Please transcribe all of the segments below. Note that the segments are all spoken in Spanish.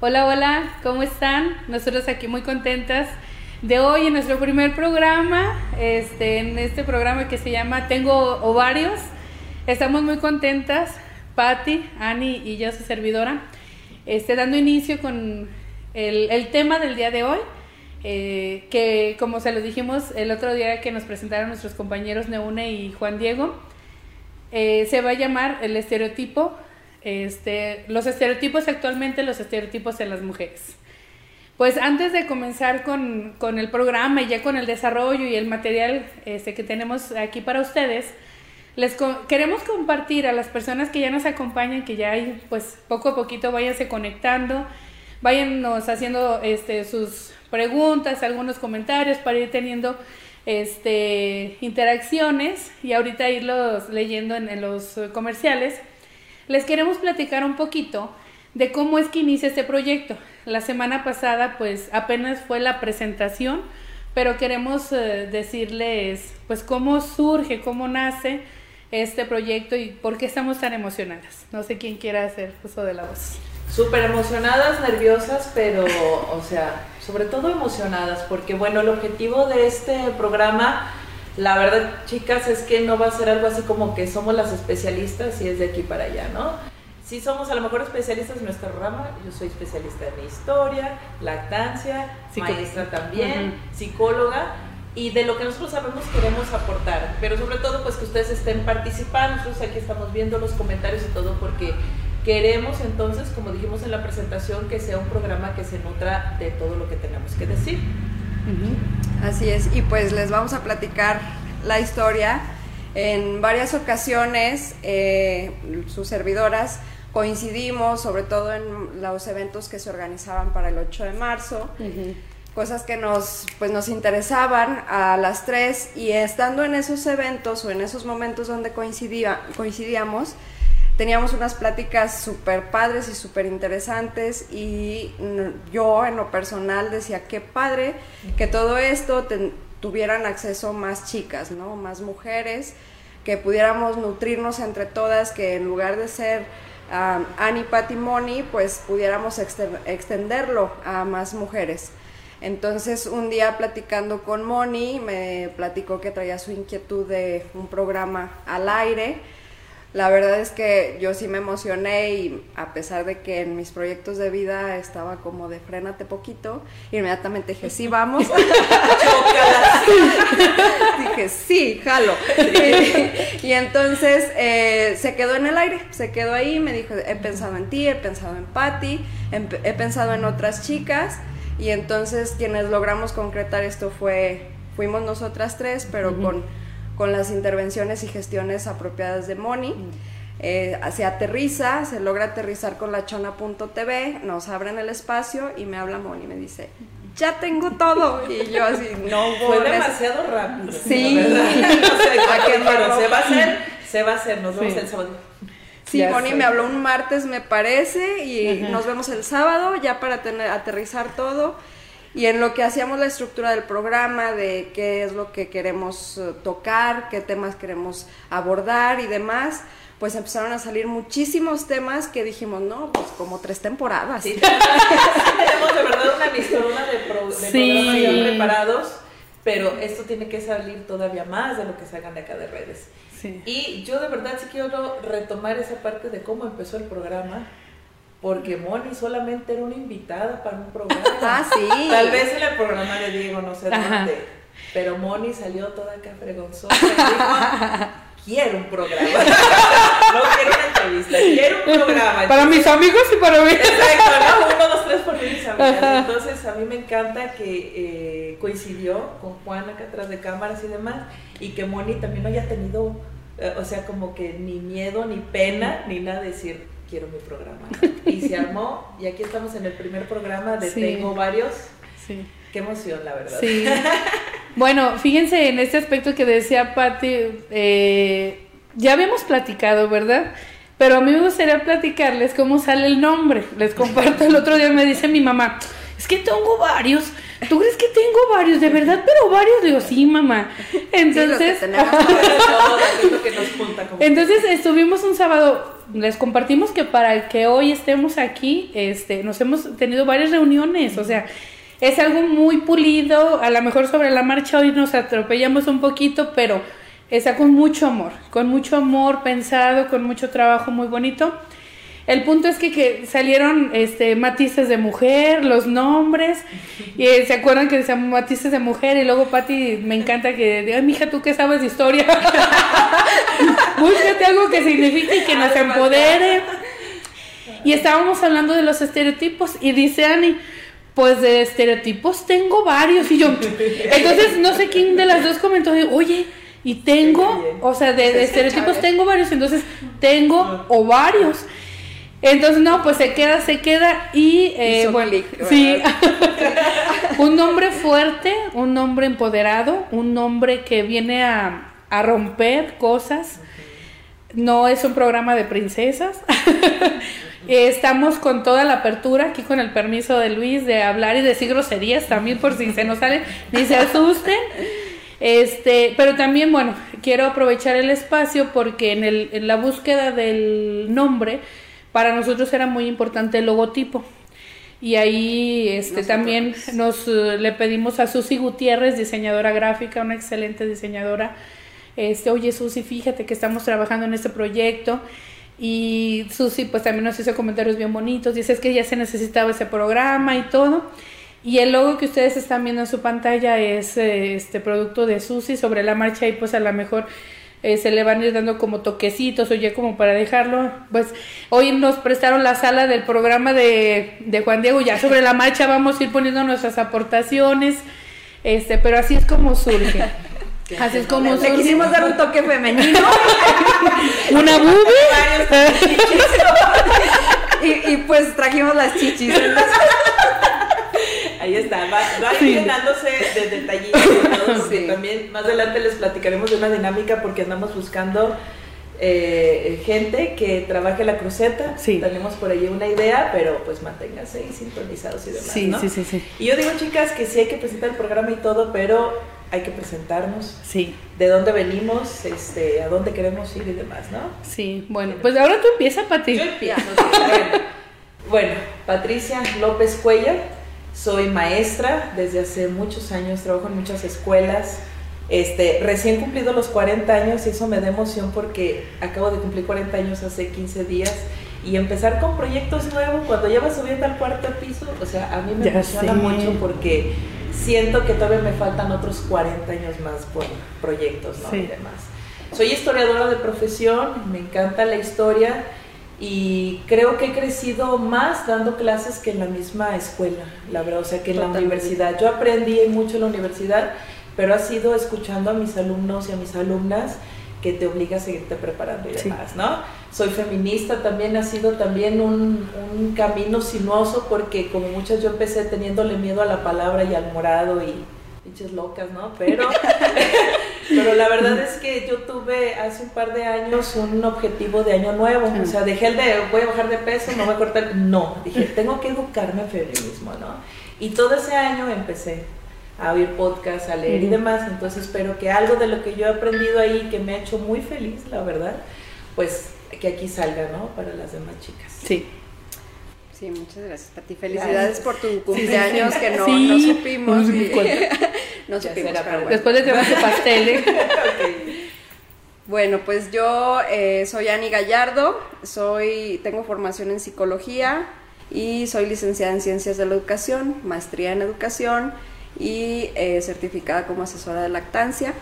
Hola, hola, ¿cómo están? Nosotros aquí muy contentas de hoy en nuestro primer programa, este, en este programa que se llama Tengo ovarios. Estamos muy contentas, Patti, Ani y yo, su servidora, este, dando inicio con el, tema del día de hoy, eh, que como se lo dijimos el otro día que nos presentaron nuestros compañeros Neune y Juan Diego, eh, se va a llamar el estereotipo este, los estereotipos actualmente, los estereotipos en las mujeres. Pues antes de comenzar con, el programa y ya con el desarrollo y el material este, que tenemos aquí para ustedes, les queremos compartir a las personas que ya nos acompañan, que ya hay, pues poco a poquito váyanse conectando, váyanos haciendo este, sus preguntas, algunos comentarios para ir teniendo este, interacciones y ahorita irlos leyendo en los comerciales les queremos platicar un poquito de cómo es que inicia este proyecto. La semana pasada pues apenas fue la presentación, pero queremos eh, decirles pues cómo surge, cómo nace este proyecto y por qué estamos tan emocionadas. No sé quién quiera hacer uso de la voz. Súper emocionadas, nerviosas, pero, o sea, sobre todo emocionadas, porque bueno, el objetivo de este programa la verdad, chicas, es que no va a ser algo así como que somos las especialistas y es de aquí para allá, ¿no? Sí somos a lo mejor especialistas en nuestra rama, yo soy especialista en historia, lactancia, maestra también, psicóloga, y de lo que nosotros sabemos queremos aportar, pero sobre todo pues que ustedes estén participando, nosotros aquí estamos viendo los comentarios y todo porque queremos entonces, como dijimos en la presentación, que sea un programa que se nutra de todo lo que tenemos que decir. Así es, y pues les vamos a platicar la historia. En varias ocasiones eh, sus servidoras coincidimos, sobre todo en los eventos que se organizaban para el 8 de marzo, cosas que nos, pues, nos interesaban a las tres. Y estando en esos eventos o en esos momentos donde coincidía, coincidíamos, teníamos unas pláticas súper padres y súper interesantes y yo en lo personal decía, qué padre que todo esto tuvieran acceso más chicas, ¿no? Más mujeres, que pudiéramos nutrirnos entre todas, que en lugar de ser um, Annie, Patty, pues pudiéramos extenderlo a más mujeres. Entonces un día platicando con Moni, me platicó que traía su inquietud de un programa al aire, la verdad es que yo sí me emocioné y a pesar de que en mis proyectos de vida estaba como de frénate poquito, inmediatamente dije, sí, vamos. dije, sí, jalo. Y, entonces eh, se quedó en el aire, se quedó ahí, me dijo, he pensado en ti, he pensado en Patty, he pensado en otras chicas y entonces quienes logramos concretar esto fue, fuimos nosotras tres, pero con con las intervenciones y gestiones apropiadas de Moni. Eh, se aterriza, se logra aterrizar con la chona.tv, nos abren el espacio y me habla Moni y me dice, ya tengo todo. Y yo así, no Fue demasiado rápido. Sí. se va a hacer, se va a hacer, nos vemos el sábado. Sí, Moni me habló un martes, me parece, y nos vemos el sábado ya para tener, aterrizar todo. Y en lo que hacíamos la estructura del programa, de qué es lo que queremos eh, tocar, qué temas queremos abordar y demás, pues empezaron a salir muchísimos temas que dijimos, no, pues como tres temporadas. Sí, tenemos de verdad una mistura de, pro, de programas ya preparados, pero esto tiene que salir todavía más de lo que salgan de acá de redes. Sí. Y yo de verdad sí quiero retomar esa parte de cómo empezó el programa porque Moni solamente era una invitada para un programa. Ah, sí. Tal vez en el programa de Diego, no sé dónde. Pero Moni salió toda acá fregonzosa y dijo, quiero un programa. no quiero una entrevista, quiero un programa. para mis amigos y para mí. Exacto, ¿no? Uno, dos, tres por mis amigos. Entonces a mí me encanta que eh, coincidió con Juan acá atrás de cámaras y demás, y que Moni también no haya tenido, eh, o sea, como que ni miedo, ni pena, ni nada de decir quiero mi programa. Y se armó y aquí estamos en el primer programa de Tengo varios. Sí. Qué emoción, la verdad. Sí. bueno, fíjense en este aspecto que decía Patti, eh, ya habíamos platicado, ¿verdad? Pero a mí me gustaría platicarles cómo sale el nombre. Les comparto, el otro día me dice mi mamá, es que tengo varios. ¿Tú crees que tengo varios? De verdad, pero varios. Digo, sí, mamá. Entonces, entonces estuvimos un sábado, les compartimos que para que hoy estemos aquí, este, nos hemos tenido varias reuniones, o sea, es algo muy pulido, a lo mejor sobre la marcha hoy nos atropellamos un poquito, pero está con mucho amor, con mucho amor pensado, con mucho trabajo muy bonito. El punto es que, que salieron este, matices de mujer, los nombres, y eh, se acuerdan que decían matices de mujer, y luego Patti me encanta que diga, ay, mija, ¿tú qué sabes de historia? Búscate algo que signifique y que nos empodere. Y estábamos hablando de los estereotipos, y dice Ani, pues de estereotipos tengo varios, y yo, entonces no sé quién de las dos comentó, oye, y tengo, o sea, de, de estereotipos tengo varios, entonces tengo o varios. Entonces, no, pues se queda, se queda y, eh, bueno, sí, un hombre fuerte, un hombre empoderado, un hombre que viene a, a romper cosas. No es un programa de princesas. Estamos con toda la apertura, aquí con el permiso de Luis, de hablar y decir groserías también por si se nos salen, ni se asusten. Este, pero también, bueno, quiero aprovechar el espacio porque en, el, en la búsqueda del nombre, para nosotros era muy importante el logotipo. Y ahí este, también nos eh, le pedimos a Susi Gutiérrez, diseñadora gráfica, una excelente diseñadora. Este, oye Susi, fíjate que estamos trabajando en este proyecto. Y Susi pues también nos hizo comentarios bien bonitos. Dice es que ya se necesitaba ese programa y todo. Y el logo que ustedes están viendo en su pantalla es eh, este producto de Susi sobre la marcha y pues a lo mejor eh, se le van a ir dando como toquecitos, oye, como para dejarlo. Pues hoy nos prestaron la sala del programa de, de Juan Diego, ya sobre la marcha vamos a ir poniendo nuestras aportaciones, este, pero así es como surge. Así es como le, quisimos dar un toque femenino. Una boobie. y, y pues trajimos las chichis. Ahí está, va, llenándose de detallitos. También más adelante les platicaremos de una dinámica porque andamos buscando eh, gente que trabaje la cruceta. Tenemos por ahí una idea, pero pues manténganse ahí sintonizados y demás. Sí, ¿no? sí, sí, sí. Y yo digo, chicas, que sí hay que presentar el programa y todo, pero hay que presentarnos. Sí. De dónde venimos, este, a dónde queremos ir y demás, ¿no? Sí, bueno, pues ahora tú empieza, Pati. Yo empiezo. bueno. bueno, Patricia López Cuellar soy maestra desde hace muchos años, trabajo en muchas escuelas. Este, recién cumplido los 40 años y eso me da emoción porque acabo de cumplir 40 años hace 15 días y empezar con proyectos nuevos cuando ya vas subiendo al cuarto piso, o sea, a mí me emociona mucho porque siento que todavía me faltan otros 40 años más por proyectos ¿no? y demás. Soy historiadora de profesión, me encanta la historia y creo que he crecido más dando clases que en la misma escuela, la verdad, o sea, que en la universidad. Yo aprendí mucho en la universidad, pero ha sido escuchando a mis alumnos y a mis alumnas que te obliga a seguirte preparando y demás, ¿no? Soy feminista, también ha sido también un, un camino sinuoso porque como muchas yo empecé teniéndole miedo a la palabra y al morado y pinches locas, ¿no? Pero, pero la verdad es que yo tuve hace un par de años un objetivo de año nuevo. O sea, dejé el de voy a bajar de peso, no voy a cortar. No, dije, tengo que educarme en feminismo, ¿no? Y todo ese año empecé a oír podcasts, a leer y demás. Entonces espero que algo de lo que yo he aprendido ahí, que me ha hecho muy feliz, la verdad, pues que aquí salga, ¿no? Para las demás chicas. Sí. Sí, muchas gracias, Pati. Felicidades por tu cumpleaños que no, no supimos. no supimos, Después de llevar su pastel. ¿eh? Bueno, pues yo eh, soy Ani Gallardo, soy, tengo formación en psicología y soy licenciada en Ciencias de la Educación, maestría en Educación y eh, certificada como asesora de lactancia.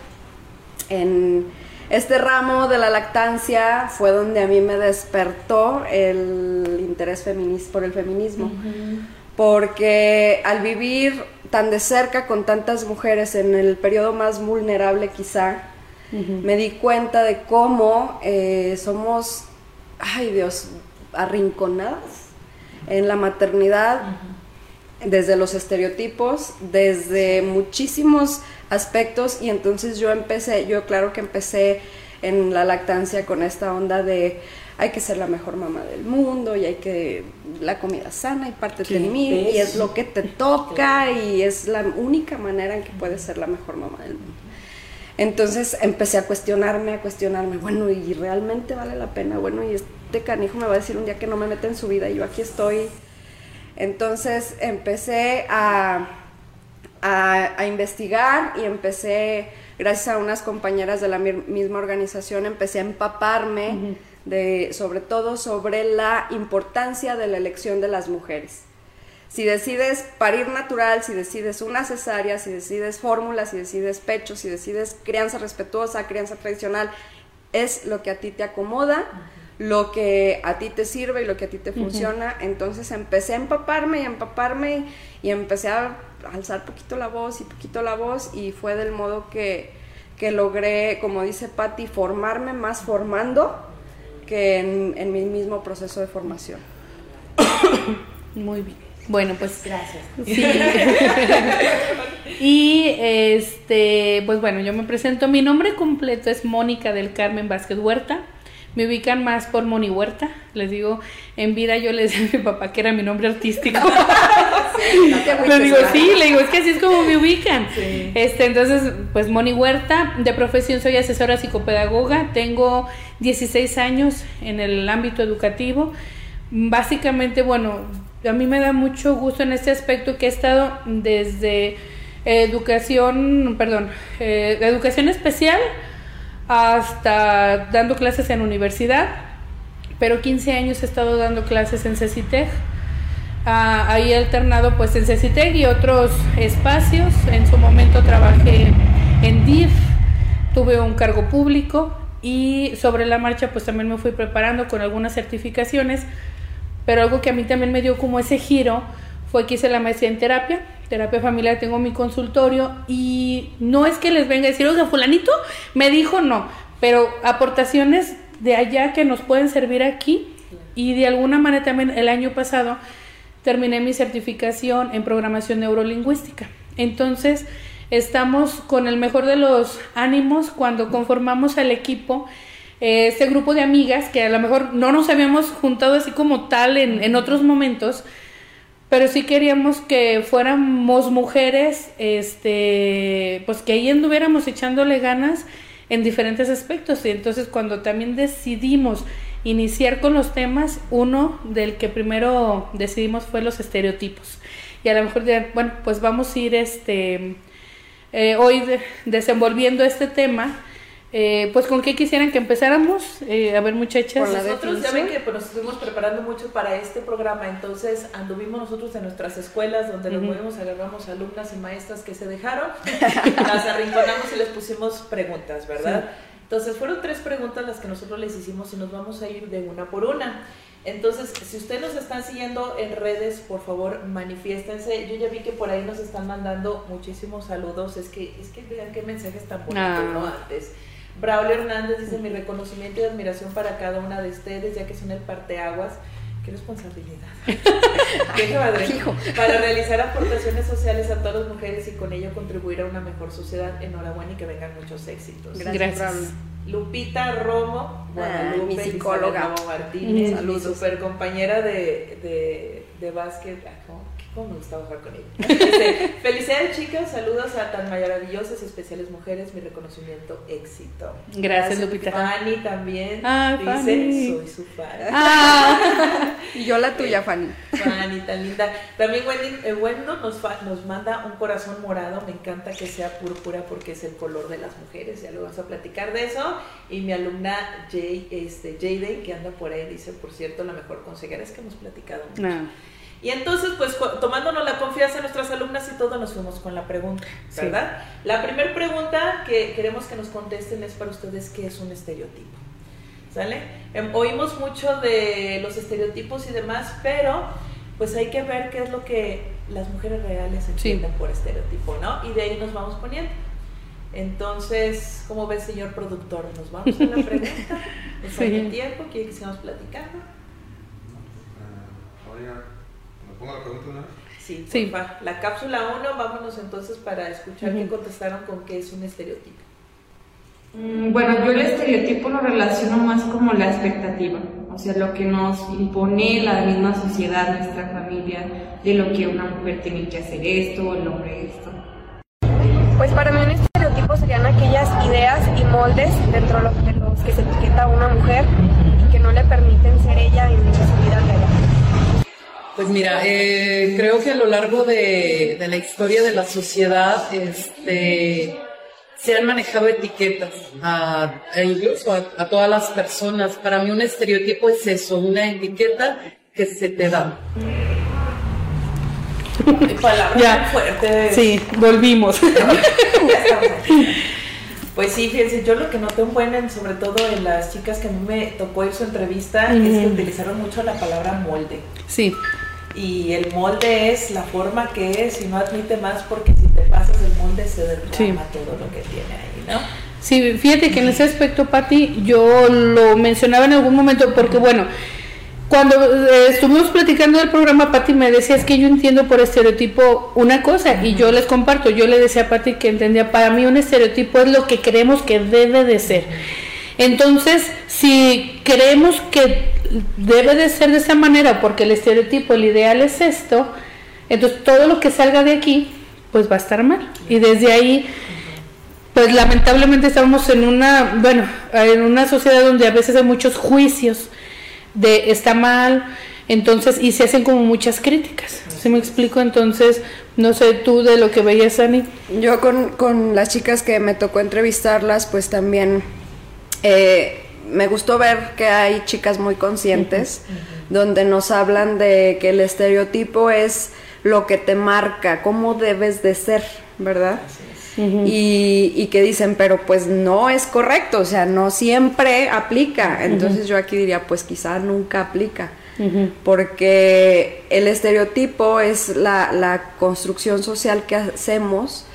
En este ramo de la lactancia fue donde a mí me despertó el interés por el feminismo, porque al vivir tan de cerca con tantas mujeres en el periodo más vulnerable quizá, me di cuenta de cómo eh, somos, ay Dios, arrinconadas en la maternidad, desde los estereotipos, desde muchísimos aspectos y entonces yo empecé, yo claro que empecé en la lactancia con esta onda de hay que ser la mejor mamá del mundo y hay que la comida sana y parte de mí y es lo que te toca y es la única manera en que puedes ser la mejor mamá del mundo. Entonces empecé a cuestionarme, a cuestionarme, bueno, ¿y realmente vale la pena? Bueno, y este canijo me va a decir un día que no me mete en su vida y yo aquí estoy. Entonces empecé a, a, investigar y empecé, gracias a unas compañeras de la misma organización, empecé a empaparme de, sobre todo sobre la importancia de la elección de las mujeres. Si decides parir natural, si decides una cesárea, si decides fórmula, si decides pecho, si decides crianza respetuosa, crianza tradicional, es lo que a ti te acomoda, lo que a ti te sirve y lo que a ti te funciona. Entonces empecé a empaparme y a empaparme y, empecé a alzar poquito la voz y poquito la voz y fue del modo que, que logré, como dice Patti, formarme más formando que en, en mi mismo proceso de formación. Muy bien. Bueno, pues gracias. y este, pues bueno, yo me presento. Mi nombre completo es Mónica del Carmen Vázquez Huerta. Me ubican más por Moni Huerta. Les digo, en vida yo le decía a mi papá que era mi nombre artístico. le digo, sí, le digo, es que así es como me ubican. Este, entonces, pues Moni Huerta, de profesión soy asesora psicopedagoga, tengo 16 años en el ámbito educativo. Básicamente, bueno, a mí me da mucho gusto en este aspecto que he estado desde educación, perdón, eh, educación especial hasta dando clases en universidad, pero 15 años he estado dando clases en CECITEG. Ah, ahí he alternado pues en CECITEG y otros espacios. En su momento trabajé en DIF, tuve un cargo público y sobre la marcha pues también me fui preparando con algunas certificaciones pero algo que a mí también me dio como ese giro fue que hice la maestría en terapia, terapia familiar, tengo mi consultorio y no es que les venga a decir, oiga, fulanito me dijo no, pero aportaciones de allá que nos pueden servir aquí y de alguna manera también el año pasado terminé mi certificación en programación neurolingüística. Entonces, estamos con el mejor de los ánimos cuando conformamos al equipo este grupo de amigas que a lo mejor no nos habíamos juntado así como tal en, en otros momentos, pero sí queríamos que fuéramos mujeres, este, pues que ahí anduviéramos echándole ganas en diferentes aspectos. Y entonces cuando también decidimos iniciar con los temas, uno del que primero decidimos fue los estereotipos. Y a lo mejor, bueno, pues vamos a ir este, eh, hoy desenvolviendo este tema eh, pues con qué quisieran que empezáramos, eh, a ver muchachas. nosotros ya ven que pues, nos estuvimos preparando mucho para este programa, entonces anduvimos nosotros en nuestras escuelas donde nos movimos, agarramos alumnas y maestras que se dejaron, las arrinconamos y les pusimos preguntas, ¿verdad? Entonces fueron tres preguntas las que nosotros les hicimos y nos vamos a ir de una por una. Entonces, si ustedes nos están siguiendo en redes, por favor, manifiéstense. Yo ya vi que por ahí nos están mandando muchísimos saludos. Es que, es que vean qué mensajes tan bonitos, ah. ¿no? Antes. Braulio Hernández dice mi reconocimiento y admiración para cada una de ustedes, ya que son el parteaguas. Qué responsabilidad. Qué padre. Para realizar aportaciones sociales a todas las mujeres y con ello contribuir a una mejor sociedad. Enhorabuena y que vengan muchos éxitos. Gracias. Lupita Romo, Guadalupe, mi psicóloga. Martínez, mi super compañera de, de, de básquet. ¿Cómo me gusta bajar con ella? felicidades chicas, saludos a tan maravillosas y especiales mujeres, mi reconocimiento, éxito. Gracias, Lupita. Fanny también ah, dice, soy su fan. Ah. y yo la tuya, Fanny. Fanny, tan linda. También Wendy, eh, Wendo nos, nos manda un corazón morado, me encanta que sea púrpura porque es el color de las mujeres, ya lo vamos a platicar de eso. Y mi alumna Jay, este, Jade, que anda por ahí, dice, por cierto, la mejor consejera, es que hemos platicado mucho. Ah. Y entonces, pues tomándonos la confianza de nuestras alumnas y todo, nos fuimos con la pregunta, ¿verdad? La primera pregunta que queremos que nos contesten es para ustedes, ¿qué es un estereotipo? ¿Sale? Em, oímos mucho de los estereotipos y demás, pero pues hay que ver qué es lo que las mujeres reales entienden por estereotipo, ¿no? Y de ahí nos vamos poniendo. Entonces, ¿cómo ve, señor productor? Nos vamos a la pregunta. ¿Nos sí. tiempo? ¿Quiere que sigamos platicando? Uh, pongo la pregunta una Sí, sí. La cápsula 1, vámonos entonces para escuchar qué contestaron con qué es un estereotipo. Mm, bueno, yo el estereotipo lo relaciono más como la expectativa. O sea, lo que nos impone la misma sociedad, nuestra familia, de lo que una mujer tiene que hacer esto o el hombre esto. Pues para mí un estereotipo serían aquellas ideas y moldes dentro de los que se etiqueta a una mujer y que no le permiten ser ella en su vida diaria. Pues mira, eh, creo que a lo largo de, la historia de la sociedad, este, se han manejado etiquetas, a, e incluso a, todas las personas. Para mí un estereotipo es eso, una etiqueta que se te da. Palabras ya. fuertes. Sí, volvimos. Pues sí, fíjense, yo lo que noté un buen, en, sobre todo en las chicas que a mí me tocó ir su entrevista, es que utilizaron mucho la palabra molde. Sí y el molde es la forma que es y no admite más porque si te pasas el molde se derrama todo lo que tiene ahí, ¿no? Sí, fíjate que en ese aspecto, Patti, yo lo mencionaba en algún momento porque, bueno, cuando eh, estuvimos platicando del programa, Patti me decía, es que yo entiendo por estereotipo una cosa, y yo les comparto, yo le decía a Patti que entendía, para mí un estereotipo es lo que creemos que debe de ser. Entonces, si creemos que debe de ser de esa manera porque el estereotipo, el ideal es esto, entonces todo lo que salga de aquí, pues va a estar mal. Y desde ahí, pues lamentablemente estamos en una, bueno, en una sociedad donde a veces hay muchos juicios de está mal, entonces, y se hacen como muchas críticas. ¿Sí me explico? Entonces, no sé tú de lo que veías, Ani. Yo con, con las chicas que me tocó entrevistarlas, pues también eh, me gustó ver que hay chicas muy conscientes donde nos hablan de que el estereotipo es lo que te marca, cómo debes de ser, ¿verdad? y, que dicen, pero pues no es correcto, o sea, no siempre aplica. Entonces yo aquí diría, pues quizá nunca aplica. Porque el estereotipo es la, la construcción social que hacemos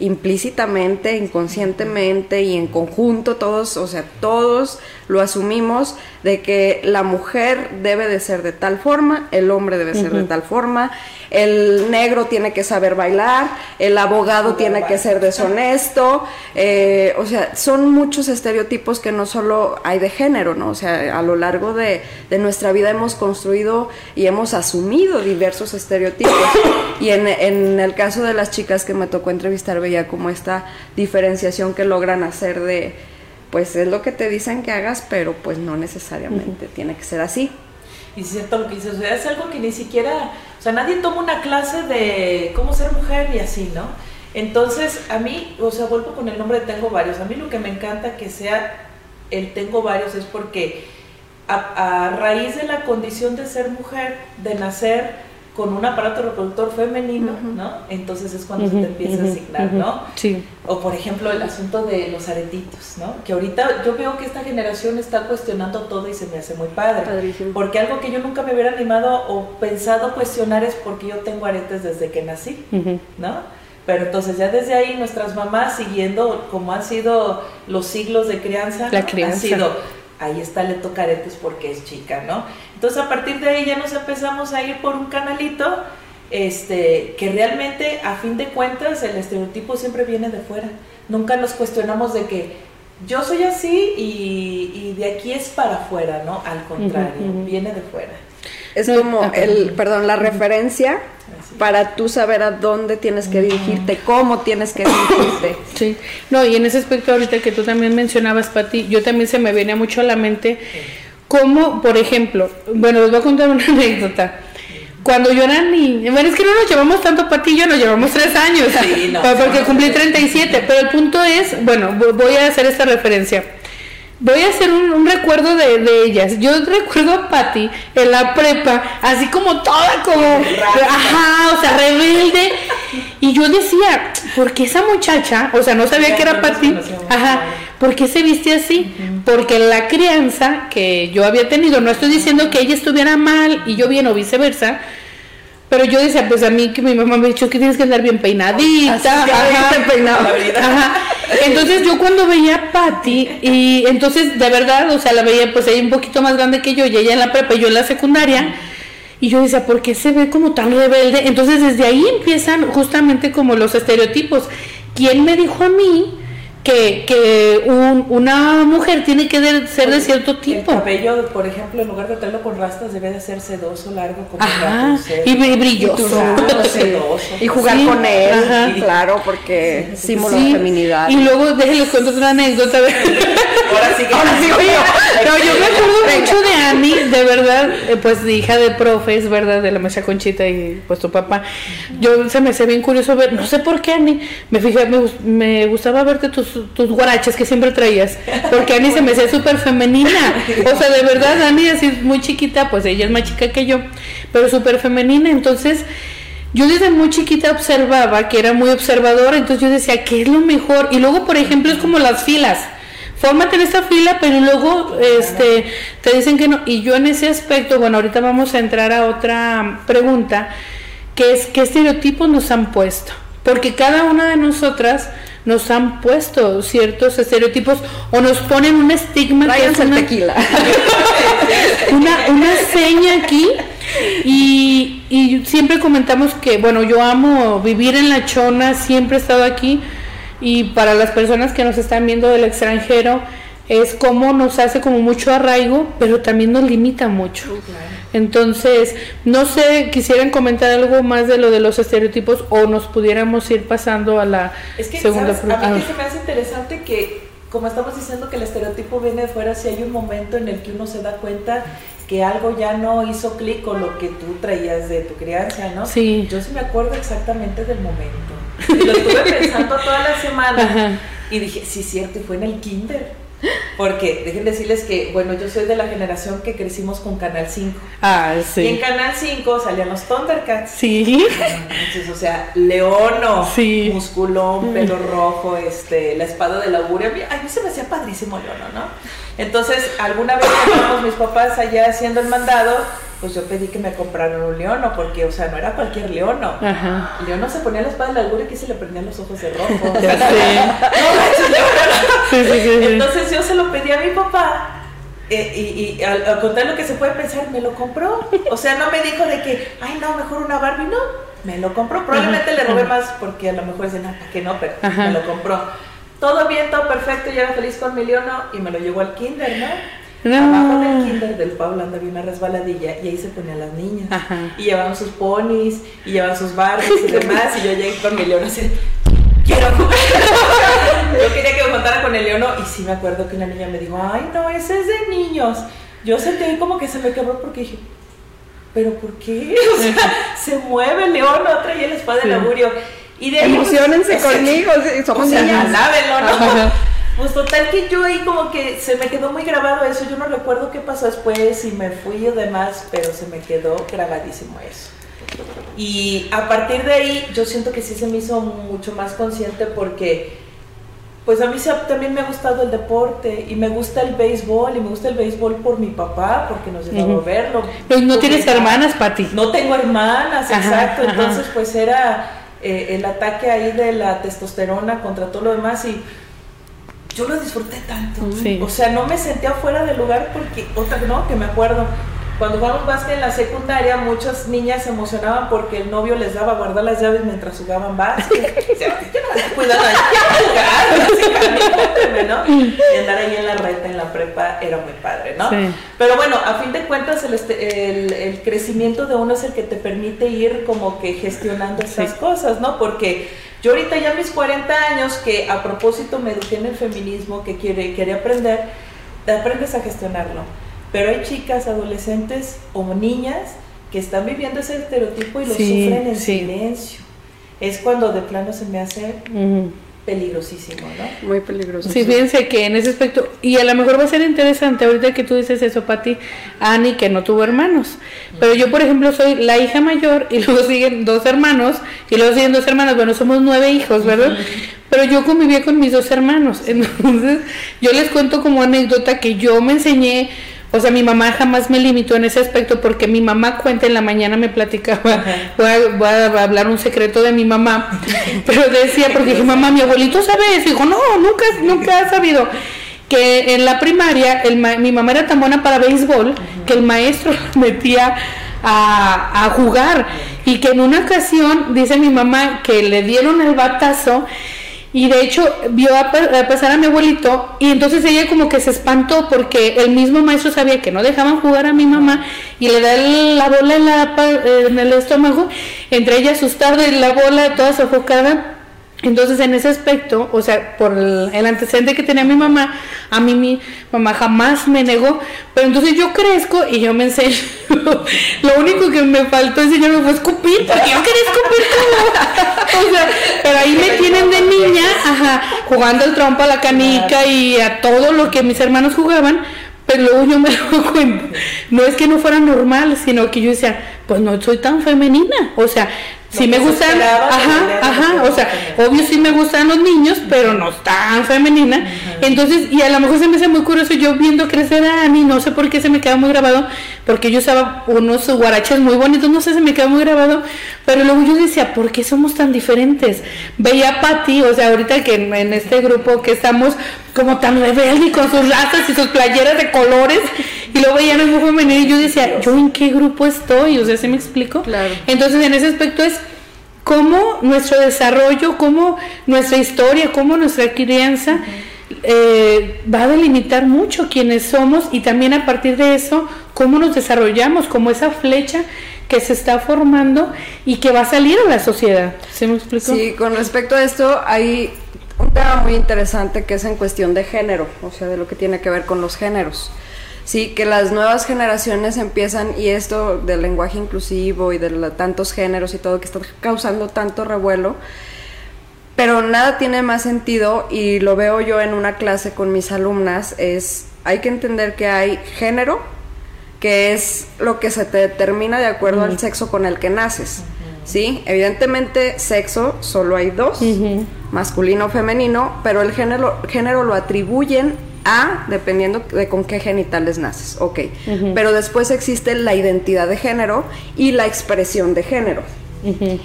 implícitamente, inconscientemente y en conjunto todos, o sea, todos lo asumimos de que la mujer debe de ser de tal forma, el hombre debe ser de tal forma, el negro tiene que saber bailar, el abogado tiene que ser deshonesto, eh, o sea, son muchos estereotipos que no solo hay de género, ¿no? O sea, a lo largo de, de nuestra vida hemos construido y hemos asumido diversos estereotipos. Y en, en el caso de las chicas que me tocó entrevistar, veía como esta diferenciación que logran hacer de pues es lo que te dicen que hagas, pero pues no necesariamente tiene que ser así. Y es cierto lo que dices, o sea, es algo que ni siquiera, o sea, nadie toma una clase de cómo ser mujer y así, ¿no? Entonces, a mí, o sea, vuelvo con el nombre de Tengo Varios, a mí lo que me encanta que sea el Tengo Varios es porque a, a raíz de la condición de ser mujer, de nacer, con un aparato reproductor femenino, ¿no? Entonces es cuando se te empieza a asignar, ¿no? Sí. O por ejemplo el asunto de los aretitos, ¿no? Que ahorita yo veo que esta generación está cuestionando todo y se me hace muy padre. Porque algo que yo nunca me hubiera animado o pensado cuestionar es porque yo tengo aretes desde que nací, ¿no? Pero entonces ya desde ahí nuestras mamás siguiendo como han sido los siglos de crianza, La crianza. han sido ahí está, le toca aretes porque es chica, ¿no? Entonces a partir de ahí ya nos empezamos a ir por un canalito, este, que realmente a fin de cuentas el estereotipo siempre viene de fuera. Nunca nos cuestionamos de que yo soy así y, de aquí es para afuera, ¿no? Al contrario, viene de fuera. Es como el, perdón, la referencia para tú saber a dónde tienes que dirigirte, cómo tienes que dirigirte. Sí, no, y en ese aspecto ahorita que tú también mencionabas, Pati, yo también se me viene mucho a la mente como, por ejemplo, bueno, les voy a contar una anécdota. Cuando yo era niña, bueno, es que no nos llevamos tanto Pati y yo, nos llevamos tres años, sí, no, porque cumplí 37, pero el punto es, bueno, voy a hacer esta referencia Voy a hacer un, recuerdo de, ellas. Yo recuerdo a Patty en la prepa, así como toda como, ajá, o sea, rebelde. Y yo decía, ¿por qué esa muchacha, o sea, no sabía que era Patty, ajá, ¿por qué se viste así? Porque la crianza que yo había tenido, no estoy diciendo que ella estuviera mal y yo bien o viceversa, pero yo decía, pues a mí que mi mamá me ha dicho que tienes que andar bien peinadita. ajá, Entonces yo cuando veía a Patty, y entonces de verdad, o sea, la veía pues ella un poquito más grande que yo, y ella en la prepa y yo en la secundaria. Y yo decía, ¿por qué se ve como tan rebelde? Entonces desde ahí empiezan justamente como los estereotipos. ¿Quién me dijo a mí que, que un- una mujer tiene que de- ser de cierto El tipo. cabello, por ejemplo, en lugar de traerlo con rastas, debe de ser sedoso, largo, como Ajá, Rapunzel. y bri- brilloso. Sedoso. Y jugar Sí, con él, ajá. claro, porque símbolo Sí, de feminidad. Y luego déjenles cuento otra anécdota. Ahora sí que Ahora sí, oye, No, yo me acuerdo mucho de Ani, de verdad, eh, pues hija de profes, ¿verdad? De la maestra Conchita y pues tu papá. Yo se me hacía bien curioso ver, no sé por qué Ani, me fijé, me, me gustaba verte tus, tus guaraches que siempre traías, porque Ani se me hacía súper femenina. O sea, de verdad, Ani así muy chiquita, pues ella es más chica que yo, pero súper femenina, entonces... Yo desde muy chiquita observaba que era muy observadora, entonces yo decía, ¿qué es lo mejor? Y luego, por ejemplo, es como las filas. Fórmate en esta fila, pero luego este, te dicen que no. Y yo en ese aspecto, bueno, ahorita vamos a entrar a otra pregunta, que es qué estereotipos nos han puesto. Porque cada una de nosotras nos han puesto ciertos estereotipos o nos ponen un estigma que es Tráiganse el una, tequila. una, una seña aquí y, y siempre comentamos que, bueno, yo amo vivir en la chona, siempre he estado aquí y para las personas que nos están viendo del extranjero es como nos hace como mucho arraigo, pero también nos limita mucho. Entonces, no sé, quisieran comentar algo más de lo de los estereotipos o nos pudiéramos ir pasando a la Es que, segunda ¿sabes? pregunta. A mí que se me hace interesante que, como estamos diciendo que el estereotipo viene de fuera, si hay un momento en el que uno se da cuenta que algo ya no hizo clic con lo que tú traías de tu crianza, ¿no? Sí. Yo sí me acuerdo exactamente del momento. Y lo estuve pensando toda la semana Ajá. y dije, sí, cierto, y fue en el kinder. Porque, dejen decirles que, bueno, yo soy de la generación que crecimos con Canal 5. Ah, Y en sí. Canal 5 salían los Thundercats. Sí. Entonces, o sea, Leono, Sí. musculón, pelo rojo, este, la espada del augurio. A mí, a mí se me hacía padrísimo Leono, ¿no? Entonces, alguna vez estábamos mis papás allá haciendo el mandado, pues yo pedí que me compraran un leono, porque, o sea, no era cualquier leono. Ajá. Leono se ponía la espada del augurio y que se le prendían los ojos de rojo. o Ya sea, no. Sí, sí, sí. Entonces yo se lo pedí a mi papá eh, y, y al, al contar lo que se puede pensar, me lo compró. O sea, no me dijo de que, ay, no, mejor una Barbie, no. Me lo compró. Probablemente le robé más porque a lo mejor dicen, ¿para qué no? Pero me lo compró. Todo bien, todo perfecto, yo era feliz con mi leono y me lo llevó al kinder, ¿no? No. Abajo del kinder del Pablo había una resbaladilla y ahí se ponían las niñas. Ajá. Y llevaban sus ponis y llevaban sus barbies y demás. Y yo llegué con mi leono así, quiero jugar. Yo quería que me contara con el leono y sí me acuerdo que una niña me dijo, ay no, ese es de niños. Yo sentí ahí como que se me quebró porque dije, ¿pero por qué? O sea, se mueve el león, otra y la espada del Sí. augurio. Y de ahí, pues, Emocionense o sea, conmigo, sí, somos o sea, niñas. alábenlo, ¿no? Ajá. Pues total que yo ahí como que se me quedó muy grabado eso. Yo no recuerdo qué pasó después, si me fui o demás, pero se me quedó grabadísimo eso. Y a partir de ahí yo siento que sí se me hizo mucho más consciente porque pues a mí se- también me ha gustado el deporte y me gusta el béisbol y me gusta el béisbol por mi papá porque nos llevaba a verlo. Pues no tienes hermanas, Pati. no tengo hermanas, Ajá, exacto. ajá. Entonces, pues era eh, el ataque ahí de la testosterona contra todo lo demás y yo lo disfruté tanto. Sí. O sea, no me sentía fuera del lugar porque, otra, no, que me acuerdo. Cuando jugamos básquet en la secundaria, muchas niñas se emocionaban porque el novio les daba a guardar las llaves mientras jugaban básquet. Yo no cuidado jugar, ¿no? Y andar ahí en la reta, en la prepa, era muy padre, ¿no? Sí. Pero bueno, a fin de cuentas el, este- el, el crecimiento de uno es el que te permite ir como que gestionando estas Sí. cosas, ¿no? Porque yo ahorita ya mis 40 años, que a propósito me eduqué en el feminismo, que quiere, quería aprender, aprendes a gestionarlo. Pero hay chicas, adolescentes o niñas que están viviendo ese estereotipo y lo Sí, sufren en sí. silencio. Es cuando de plano se me hace. Peligrosísimo, ¿no? Muy peligroso. Sí, fíjense que en ese aspecto, y a lo mejor va a ser interesante ahorita que tú dices eso, Pati, Ani, que no tuvo hermanos. Pero yo, por ejemplo, soy la hija mayor y luego siguen dos hermanos y luego siguen dos hermanas. Bueno, somos nueve hijos, ¿verdad? Pero yo convivía con mis dos hermanos. Entonces, yo les cuento como anécdota que yo me enseñé. O sea, mi mamá jamás me limitó en ese aspecto porque mi mamá cuenta en la mañana me platicaba, voy a, voy a hablar un secreto de mi mamá, pero decía, porque dije, mamá, mi abuelito sabe eso, dijo, no, nunca, nunca ha sabido que en la primaria el ma- mi mamá era tan buena para béisbol que el maestro metía a, a jugar. Y que en una ocasión, dice mi mamá, que le dieron el batazo y de hecho vio a, pasar a mi abuelito y entonces ella como que se espantó porque el mismo maestro sabía que no dejaban jugar a mi mamá y le da la bola en, la, en el estómago, entre ella asustada y la bola toda sofocada entonces, en ese aspecto, o sea, por el, antecedente que tenía mi mamá, a mí mi mamá jamás me negó, pero entonces yo crezco y yo me enseño. Lo único que me faltó enseñarme fue escupir, porque yo quería escupir todo. o sea, pero ahí me tienen de niña, ajá, jugando el trompo a la canica y a todo lo que mis hermanos jugaban, pero luego yo me doy cuenta, no es que no fuera normal, sino que yo decía, pues no soy tan femenina, o sea, Sí me gustan, ajá, ajá, o sea, obvio sí me gustan los niños, pero no tan femenina. Entonces, y a lo mejor se me hace muy curioso yo viendo crecer a Ani, no sé por qué se me queda muy grabado, porque yo usaba unos guaraches muy bonitos, no sé, se me queda muy grabado, pero luego yo decía, ¿por qué somos tan diferentes? Veía a Patti, o sea, ahorita que en, este grupo que estamos como tan rebelde con sus razas y sus playeras de colores, y luego veía en el femenino y yo decía, ¿yo en qué grupo estoy? O sea, ¿se me explico? Claro. Entonces, en ese aspecto es cómo nuestro desarrollo, cómo nuestra historia, cómo nuestra crianza eh, va a delimitar mucho quiénes somos y también a partir de eso, cómo nos desarrollamos, como esa flecha que se está formando y que va a salir a la sociedad. Sí, con respecto a esto hay un tema muy interesante que es en cuestión de género, o sea, de lo que tiene que ver con los géneros. Sí, que las nuevas generaciones empiezan, y esto del lenguaje inclusivo y de tantos géneros y todo que está causando tanto revuelo, pero nada tiene más sentido y lo veo yo en una clase con mis alumnas, es, hay que entender que hay género, que es lo que se te determina de acuerdo al sexo con el que naces. ¿Sí? Evidentemente, sexo solo hay dos, masculino o femenino, pero el género, género lo atribuyen a, dependiendo de con qué genitales naces, ok. Pero después existe la identidad de género y la expresión de género.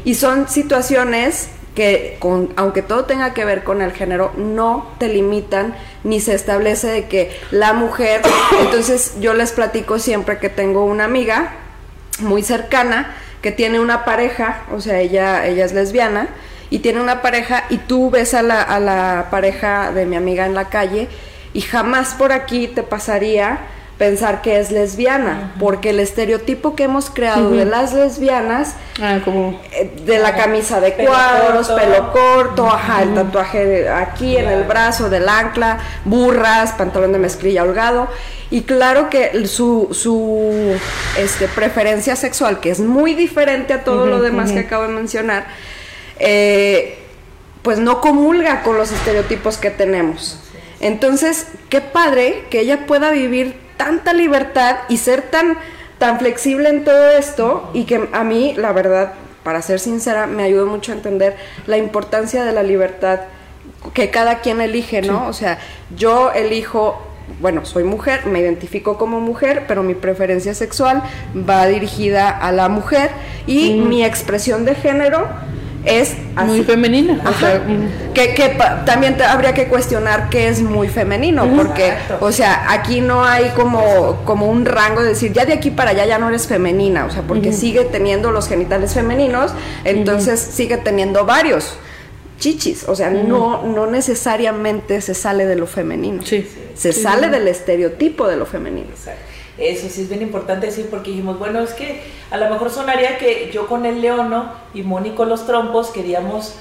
Y son situaciones que, con, aunque todo tenga que ver con el género, no te limitan ni se establece de que la mujer, entonces yo les platico siempre que tengo una amiga muy cercana que tiene una pareja, o sea, ella, ella es lesbiana, y tiene una pareja y tú ves a la, a la pareja de mi amiga en la calle y jamás por aquí te pasaría pensar que es lesbiana, porque el estereotipo que hemos creado de las lesbianas, ah, como eh, de la camisa de cuadros, pelo corto, ajá, el tatuaje aquí en el brazo del ancla, burras, pantalón de mezclilla holgado, y claro que su, su este, preferencia sexual, que es muy diferente a todo lo demás que acabo de mencionar, eh, pues no comulga con los estereotipos que tenemos. Entonces, qué padre que ella pueda vivir tanta libertad y ser tan, tan flexible en todo esto y que a mí, la verdad, para ser sincera, me ayudó mucho a entender la importancia de la libertad que cada quien elige, ¿no? O sea, yo elijo bueno, soy mujer, me identifico como mujer, pero mi preferencia sexual va dirigida a la mujer y mi expresión de género es muy femenina. que, que también habría que cuestionar qué es muy femenino, porque, o sea, aquí no hay como, como un rango de decir, ya de aquí para allá ya no eres femenina, o sea, porque sigue teniendo los genitales femeninos, entonces sigue teniendo varios chichis, o sea, no, no necesariamente se sale de lo femenino, se sale del estereotipo de lo femenino. Eso sí es bien importante decir porque dijimos, bueno, es que a lo mejor sonaría que yo con el leono y Moni con los trompos queríamos,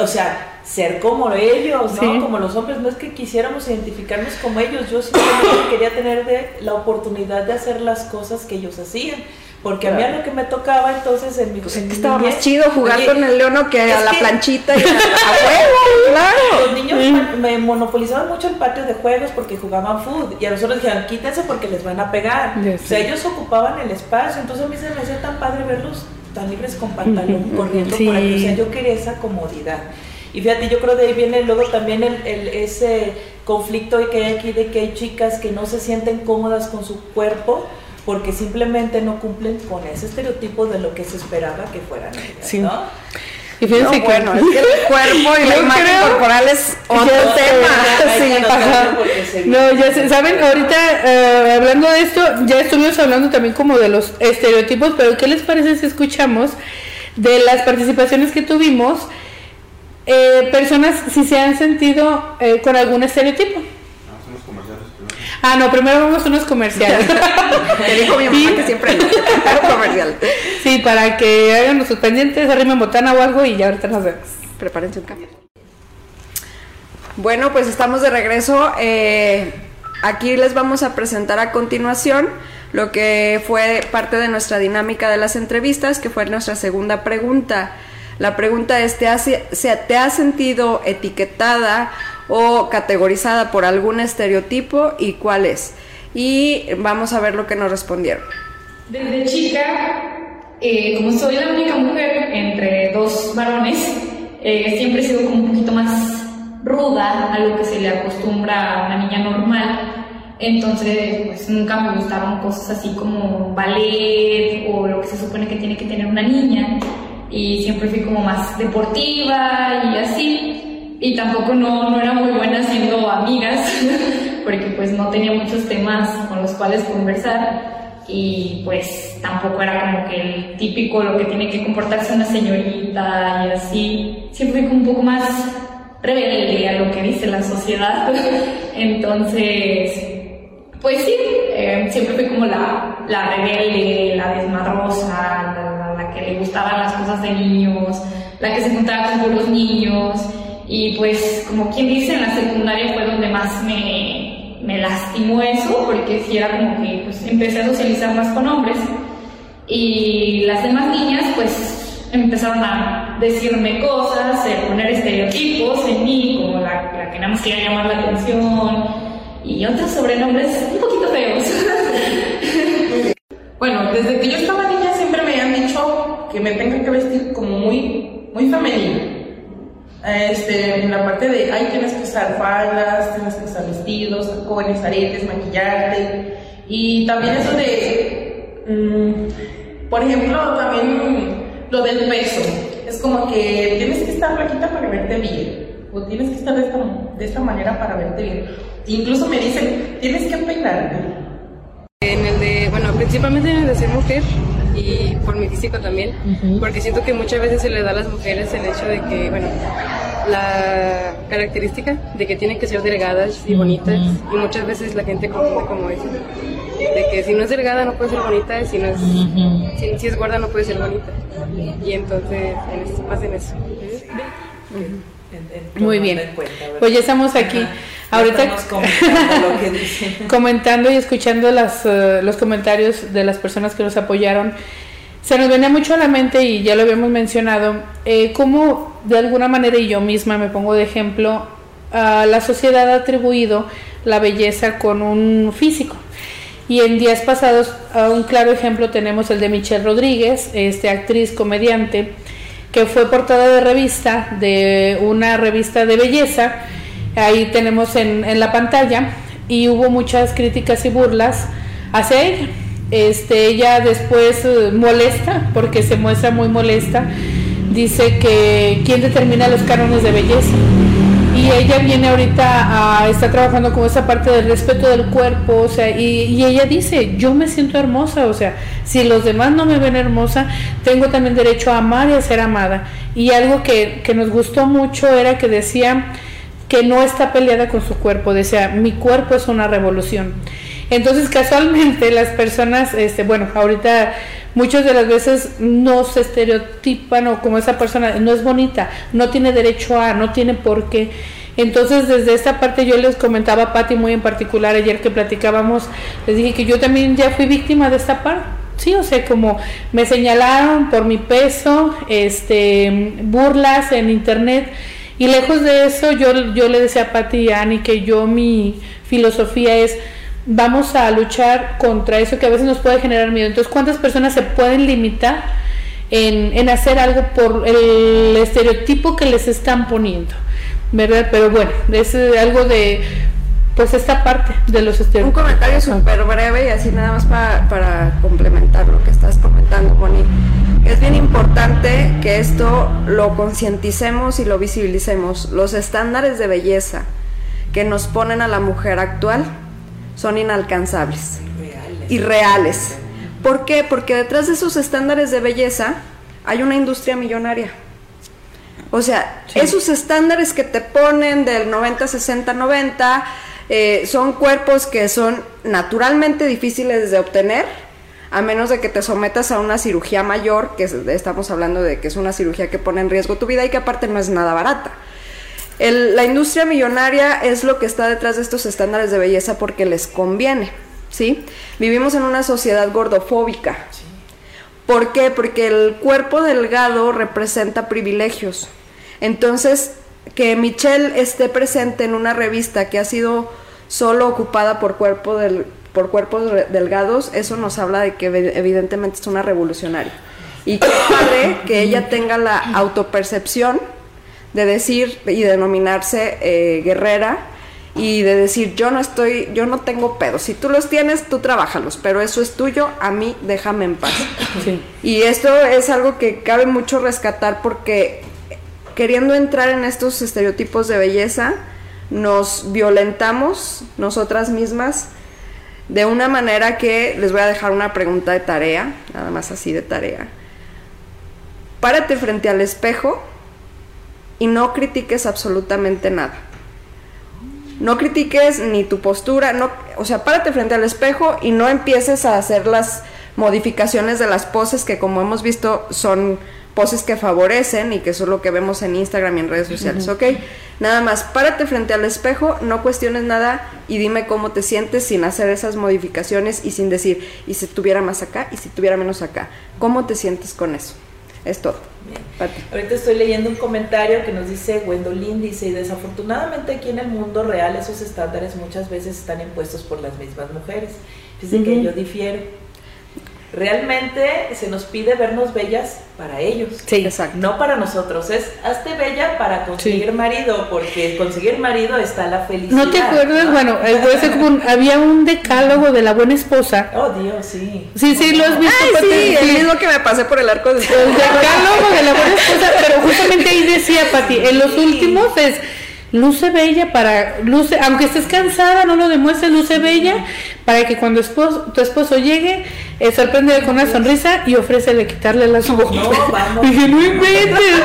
o sea, ser como ellos, ¿no? Como los hombres, no es que quisiéramos identificarnos como ellos, yo simplemente quería tener la oportunidad de hacer las cosas que ellos hacían. Porque a mí a lo que me tocaba entonces en mi pues estaba más chido jugar con el leono que a la planchita y a, huevo, claro. Los niños me monopolizaban mucho el patio de juegos porque jugaban fútbol y a nosotros dijeron, quítense porque les van a pegar. O sea, ellos ocupaban el espacio, entonces a mí se me hacía tan padre verlos tan libres con pantalón, corriendo por ahí. O sea, yo quería esa comodidad. Y fíjate, yo creo de ahí viene luego también el, el, ese conflicto que hay aquí de que hay chicas que no se sienten cómodas con su cuerpo porque simplemente no cumplen con ese estereotipo de lo que se esperaba que fueran ellas, ¿no? Y fíjense que bueno, es que el cuerpo y la imagen corporal es otro tema. Sí, no, ya saben, ahorita eh, hablando de esto, ya estuvimos hablando también como de los estereotipos, pero ¿qué les parece si escuchamos de las participaciones que tuvimos? eh, personas si se han sentido eh, con algún estereotipo. Vamos a unos comerciales primero. Ah, no, primero vamos a unos comerciales. Te dijo mi mamá que siempre no. comercial. sí, para que hagan sus pendientes, arrimen botana o algo y ya ahorita nos vemos. Prepárense un café. Bueno, pues estamos de regreso. Eh, aquí les vamos a presentar a continuación lo que fue parte de nuestra dinámica de las entrevistas, que fue nuestra segunda pregunta. La pregunta es, ¿te has, se- ¿te has sentido etiquetada o categorizada por algún estereotipo y cuál es? Y vamos a ver lo que nos respondieron. Desde chica, eh, como soy la única mujer entre dos varones, eh, siempre he sido como un poquito más ruda a lo que se le acostumbra a una niña normal. Entonces, pues nunca me gustaron cosas así como ballet o lo que se supone que tiene que tener una niña. Y siempre fui como más deportiva y así. Y tampoco no, no era muy buena siendo amigas, porque pues no tenía muchos temas con los cuales conversar y pues tampoco era como que el típico lo que tiene que comportarse una señorita y así. Siempre fui un poco más rebelde a lo que dice la sociedad. Entonces, pues sí, eh, siempre fui como la, la rebelde, la desmadrosa, la, la- la que le gustaban las cosas de niños, la que se juntaba con puros niños. Y pues, como quien dice, en la secundaria fue donde más me, me lastimó eso, porque sí era como que pues, empecé a socializar más con hombres. Y las demás niñas, pues, empezaron a decirme cosas, a poner estereotipos en mí, como la, la que nada más quería llamar la atención, y otros sobrenombres un poquito feos. Bueno, desde que yo estaba niña siempre me han dicho que me tenga que vestir como muy, muy femenina. Este, en la parte de, ay, tienes que usar faldas, tienes que usar vestidos, tacones, aretes, maquillarte. Y también eso de, mm, por ejemplo, también lo del peso. Es como que tienes que estar flaquita para verte bien. O tienes que estar de esta, de esta manera para verte bien. Incluso me dicen, tienes que peinarte. En el de, bueno, principalmente en el de ser mujer y por mi físico también, porque siento que muchas veces se le da a las mujeres el hecho de que, bueno, la característica de que tienen que ser delgadas y bonitas y muchas veces la gente confunde como eso, de que si no es delgada no puede ser bonita y si no es, si, si es gorda no puede ser bonita. Y entonces en eso, más en eso. Muy bien. Pues ya estamos aquí. Ajá. Ahorita estamos comentando lo que dicen. comentando y escuchando las, eh, los comentarios de las personas que nos apoyaron, se nos venía mucho a la mente y ya lo habíamos mencionado, eh, cómo de alguna manera, y yo misma me pongo de ejemplo, a la sociedad ha atribuido la belleza con un físico. Y en días pasados, a un claro ejemplo tenemos el de Michelle Rodríguez, este, actriz, comediante, que fue portada de revista, de una revista de belleza. Ahí tenemos en, en la pantalla y hubo muchas críticas y burlas hacia ella. Este, ella después eh, molesta, porque se muestra muy molesta, dice que quién determina los cánones de belleza. Y ella viene ahorita a, está trabajando con esa parte del respeto del cuerpo, o sea, y, y ella dice, yo me siento hermosa, o sea, si los demás no me ven hermosa, tengo también derecho a amar y a ser amada. Y algo que, que nos gustó mucho era que decía que no está peleada con su cuerpo, decía, mi cuerpo es una revolución. Entonces, casualmente, las personas, este, bueno, ahorita muchas de las veces no se estereotipan o como esa persona no es bonita, no tiene derecho a, no tiene por qué. Entonces, desde esta parte yo les comentaba a Patti muy en particular ayer que platicábamos, les dije que yo también ya fui víctima de esta parte. Sí, o sea, como me señalaron por mi peso, este, burlas en internet, y lejos de eso, yo, yo le decía a Patti y a Ani que yo mi filosofía es vamos a luchar contra eso que a veces nos puede generar miedo. Entonces, ¿cuántas personas se pueden limitar en, en hacer algo por el estereotipo que les están poniendo? ¿Verdad? Pero bueno, es eh, algo de, pues esta parte de los Un estereotipos. comentario súper breve y así nada más para, para complementar lo que estás comentando, Moni. Es bien importante que esto lo concienticemos y lo visibilicemos. Los estándares de belleza que nos ponen a la mujer actual son inalcanzables, irreales. ¿Por qué? Porque detrás de esos estándares de belleza hay una industria millonaria. O sea, esos estándares que te ponen del 90, 60, 90 eh, son cuerpos que son naturalmente difíciles de obtener, a menos de que te sometas a una cirugía mayor, que es- estamos hablando de que es una cirugía que pone en riesgo tu vida y que aparte no es nada barata. El- la industria millonaria es lo que está detrás de estos estándares de belleza porque les conviene, ¿sí? Vivimos en una sociedad gordofóbica. ¿Por qué? Porque el cuerpo delgado representa privilegios. Entonces, que Michelle esté presente en una revista que ha sido solo ocupada por, cuerpo del- por cuerpos delgados, eso nos habla de que evi- evidentemente es una revolucionaria. Y padre que ella tenga la autopercepción de decir y denominarse eh, guerrera y de decir yo no estoy, yo no tengo pedos. Si tú los tienes, tú trabajalos, pero eso es tuyo, a mí déjame en paz. Sí. Y esto es algo que cabe mucho rescatar porque queriendo entrar en estos estereotipos de belleza, nos violentamos nosotras mismas de una manera que les voy a dejar una pregunta de tarea, nada más así de tarea. Párate frente al espejo y no critiques absolutamente nada. No critiques ni tu postura, no, o sea, párate frente al espejo y no empieces a hacer las modificaciones de las poses que como hemos visto son poses que favorecen y que eso es lo que vemos en Instagram y en redes sociales, ¿ok? Nada más, párate frente al espejo, no cuestiones nada y dime cómo te sientes sin hacer esas modificaciones y sin decir, y si tuviera más acá y si tuviera menos acá, ¿cómo te sientes con eso? Es todo. Ahorita estoy leyendo un comentario que nos dice Gwendolyn, dice, y desafortunadamente aquí en el mundo real esos estándares muchas veces están impuestos por las mismas mujeres. Fíjense que yo difiero. Realmente se nos pide vernos bellas para ellos. Sí. Exacto. No para nosotros, es hazte bella para conseguir marido, porque conseguir marido está la felicidad. ¿No te acuerdas? ¿no? Bueno, eh, un- había un decálogo de la buena esposa. Oh, Dios, sí. Sí, sí, lo has visto. Ay, Pati? sí, el Sí. mismo que me pasé por el arco del El decálogo de la buena esposa, pero justamente ahí decía, Pati, en los últimos es luce bella para, luce, aunque estés cansada, no lo demuestres, luce bella para que cuando esposo- tu esposo llegue, eh, sorprende con una sonrisa y ofrécele quitarle las ojos. No, vamos. Dije, no inventes.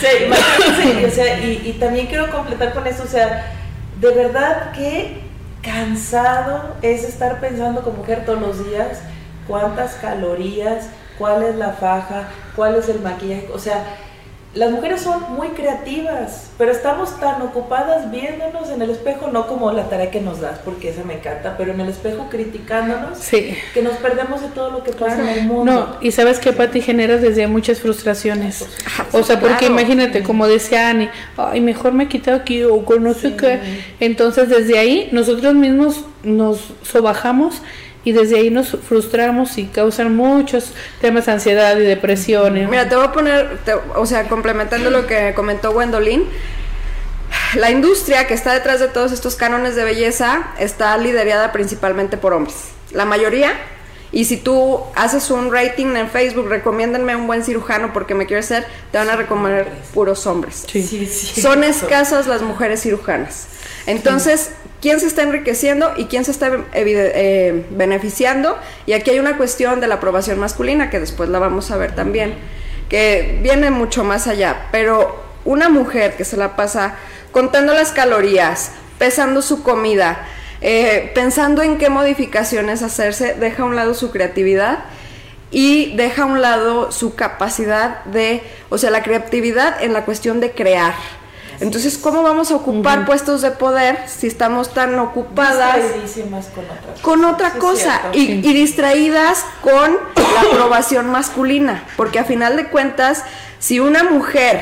Sí, o sea, y, y también quiero completar con eso, o sea, de verdad que cansado es estar pensando como mujer todos los días cuántas calorías, cuál es la faja, cuál es el maquillaje, o sea, las mujeres son muy creativas, pero estamos tan ocupadas viéndonos en el espejo, no como la tarea que nos das, porque esa me encanta, pero en el espejo criticándonos, Sí. que nos perdemos de todo lo que pasa en el mundo. No, y sabes que Pati genera desde muchas frustraciones. O sea, porque Claro. imagínate, como decía Ani, ay, mejor me quito aquí o con no sé qué. Entonces, desde ahí, nosotros mismos nos sobajamos y desde ahí nos frustramos y causan muchos temas de ansiedad y depresión. ¿eh? Mira, te voy a poner, te- o sea, complementando lo que comentó Gwendolyn, la industria que está detrás de todos estos cánones de belleza está liderada principalmente por hombres. La mayoría. Y si tú haces un rating en Facebook, recomiéndenme un buen cirujano porque me quiero hacer, te van a recomendar puros hombres. Sí. Sí, sí. Son escasas las mujeres cirujanas. Entonces, ¿quién se está enriqueciendo y quién se está eh, beneficiando? Y aquí hay una cuestión de la aprobación masculina que después la vamos a ver también, que viene mucho más allá. Pero una mujer que se la pasa contando las calorías, pesando su comida, eh, pensando en qué modificaciones hacerse, deja a un lado su creatividad y deja a un lado su capacidad de, o sea, la creatividad en la cuestión de crear. Entonces, ¿cómo vamos a ocupar puestos de poder si estamos tan ocupadas con otra cosa. con otra Sí, cosa y distraídas con la aprobación masculina? Porque a final de cuentas, si una mujer,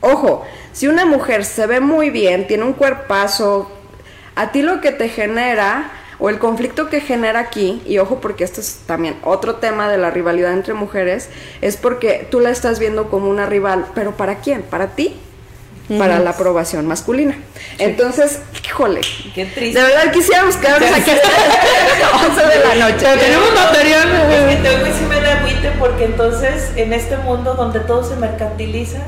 ojo, si una mujer se ve muy bien, tiene un cuerpazo, a ti lo que te genera o el conflicto que genera aquí, y ojo porque esto es también otro tema de la rivalidad entre mujeres, es porque tú la estás viendo como una rival, pero ¿para quién? ¿Para ti? Para la aprobación masculina. Entonces, híjole, Qué triste. de verdad quisiéramos quedarnos aquí hasta las 11 de la noche. Pero tenemos material. Es que tengo que me da agüite porque entonces en este mundo donde todo se mercantiliza,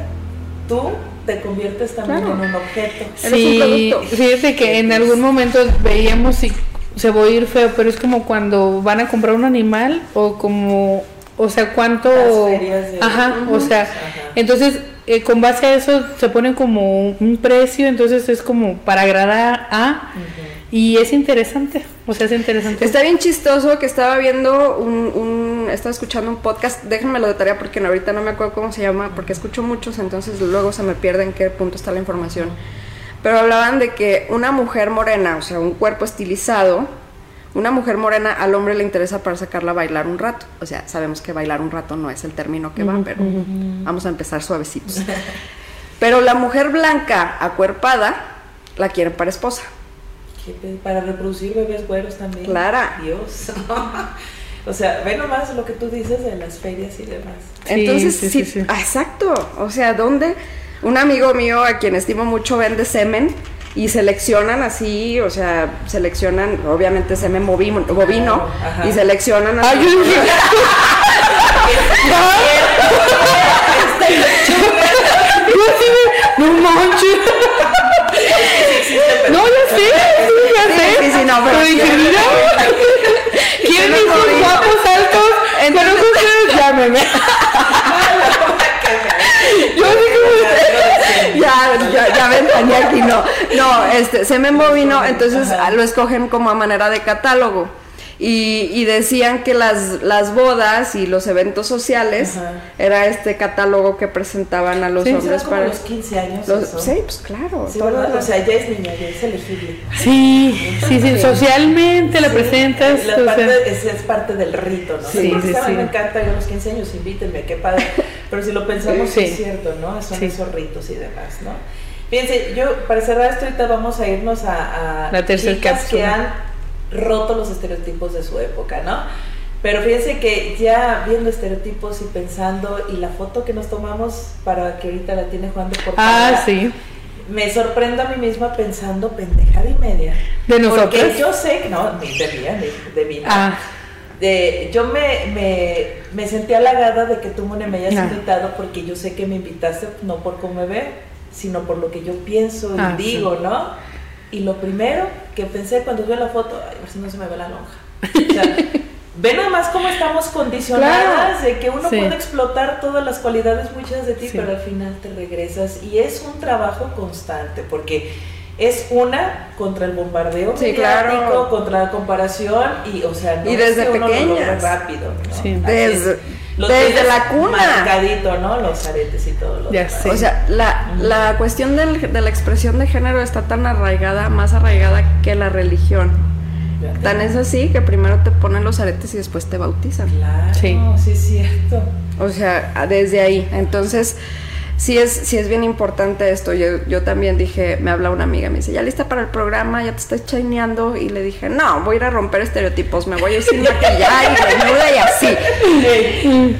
tú te conviertes también Claro. en un objeto. Eres un Sí, producto. fíjate que en algún momento veíamos y se va a oír feo, pero es como cuando van a comprar un animal o como, o sea, cuánto, Las ferias de- ajá, o sea, Ajá. Entonces, eh, con base a eso se pone como un precio, entonces es como para agradar a... Y es interesante, o sea, es interesante. Está bien chistoso que estaba viendo un, un, estaba escuchando un podcast, déjenmelo de tarea porque ahorita no me acuerdo cómo se llama, porque escucho muchos, entonces luego se me pierde en qué punto está la información. Pero hablaban de que una mujer morena, o sea, un cuerpo estilizado, una mujer morena al hombre le interesa para sacarla a bailar un rato. O sea, sabemos que bailar un rato no es el término que va, pero vamos a empezar suavecitos. Pero la mujer blanca acuerpada la quieren para esposa. Para reproducir bebés güeros también. Clara. Dios. o sea, ve nomás lo que tú dices de las ferias y demás. Entonces, sí, exacto. O sea, ¿dónde? Un amigo mío a quien estimo mucho vende semen y seleccionan así, o sea, seleccionan, obviamente semen bovino, bovino y seleccionan así. Ay, no manches. No, ya sé, ya sé. Sí, sí, no, pero, pero dije, mira, ¿quieren mis guapos altos? Pero ustedes. Yo dije, ya, ya, ya ventaneé aquí, no. No, este, semen bovino, entonces lo escogen como a manera de catálogo. Y, y, decían que las, las bodas y los eventos sociales Ajá. era este catálogo que presentaban a los Sí, hombres como para los 15 años. los- eso. sí, pues claro. O sea, ya es niña, ya es elegible. Sí, sí, sí, socialmente la Sí, presentas. La o parte, sea, es, es parte del rito, ¿no? Sí, sí, a mí sí. me encanta, yo a los 15 años, invítenme, qué padre. Pero si lo pensamos, sí. Es cierto, ¿no? Son Sí. esos ritos y demás, ¿no? Fíjense, yo, para cerrar esto, ahorita vamos a irnos a, a La tercer chicas que han roto los estereotipos de su época, ¿no? Pero fíjense que ya viendo estereotipos y pensando, y la foto que nos tomamos para que ahorita la tiene Juan de portada, Ah, sí. me sorprendo a mí misma pensando pendejada y media. ¿De nosotros? Porque yo sé que no, de mí, ni de mí. no. Ah, De, yo me, me, me sentí halagada de que tú, Mone, me hayas Ah. invitado porque yo sé que me invitaste no por cómo me ve, sino por lo que yo pienso y Ah, digo, ¿no? Y lo primero que pensé cuando vi la foto, ay, a ver si no se me ve la lonja. O sea, ve nada más cómo estamos condicionadas de que uno Sí. puede explotar todas las cualidades muchas de ti, Sí. pero al final te regresas. Y es un trabajo constante, porque es una contra el bombardeo Sí, claro. contra la comparación, y o sea, no Y es desde pequeñas. rápido, ¿no? Sí. Desde- desde la cuna. Marcadito, ¿no? Los aretes y todo lo Ya sé. O sea, la, la cuestión del- de la expresión de género está tan arraigada, más arraigada que la religión. Ya Tan es así que primero te ponen los aretes y después te bautizan. Claro, Sí. sí. es cierto. O sea, desde ahí. Entonces, sí es, sí es bien importante esto. Yo, yo también dije, me habla una amiga, me dice, ¿ya lista para el programa? ¿Ya te estás chaineando? Y le dije, no, voy a ir a romper estereotipos, me voy a ir sin maquillar y desnuda y así.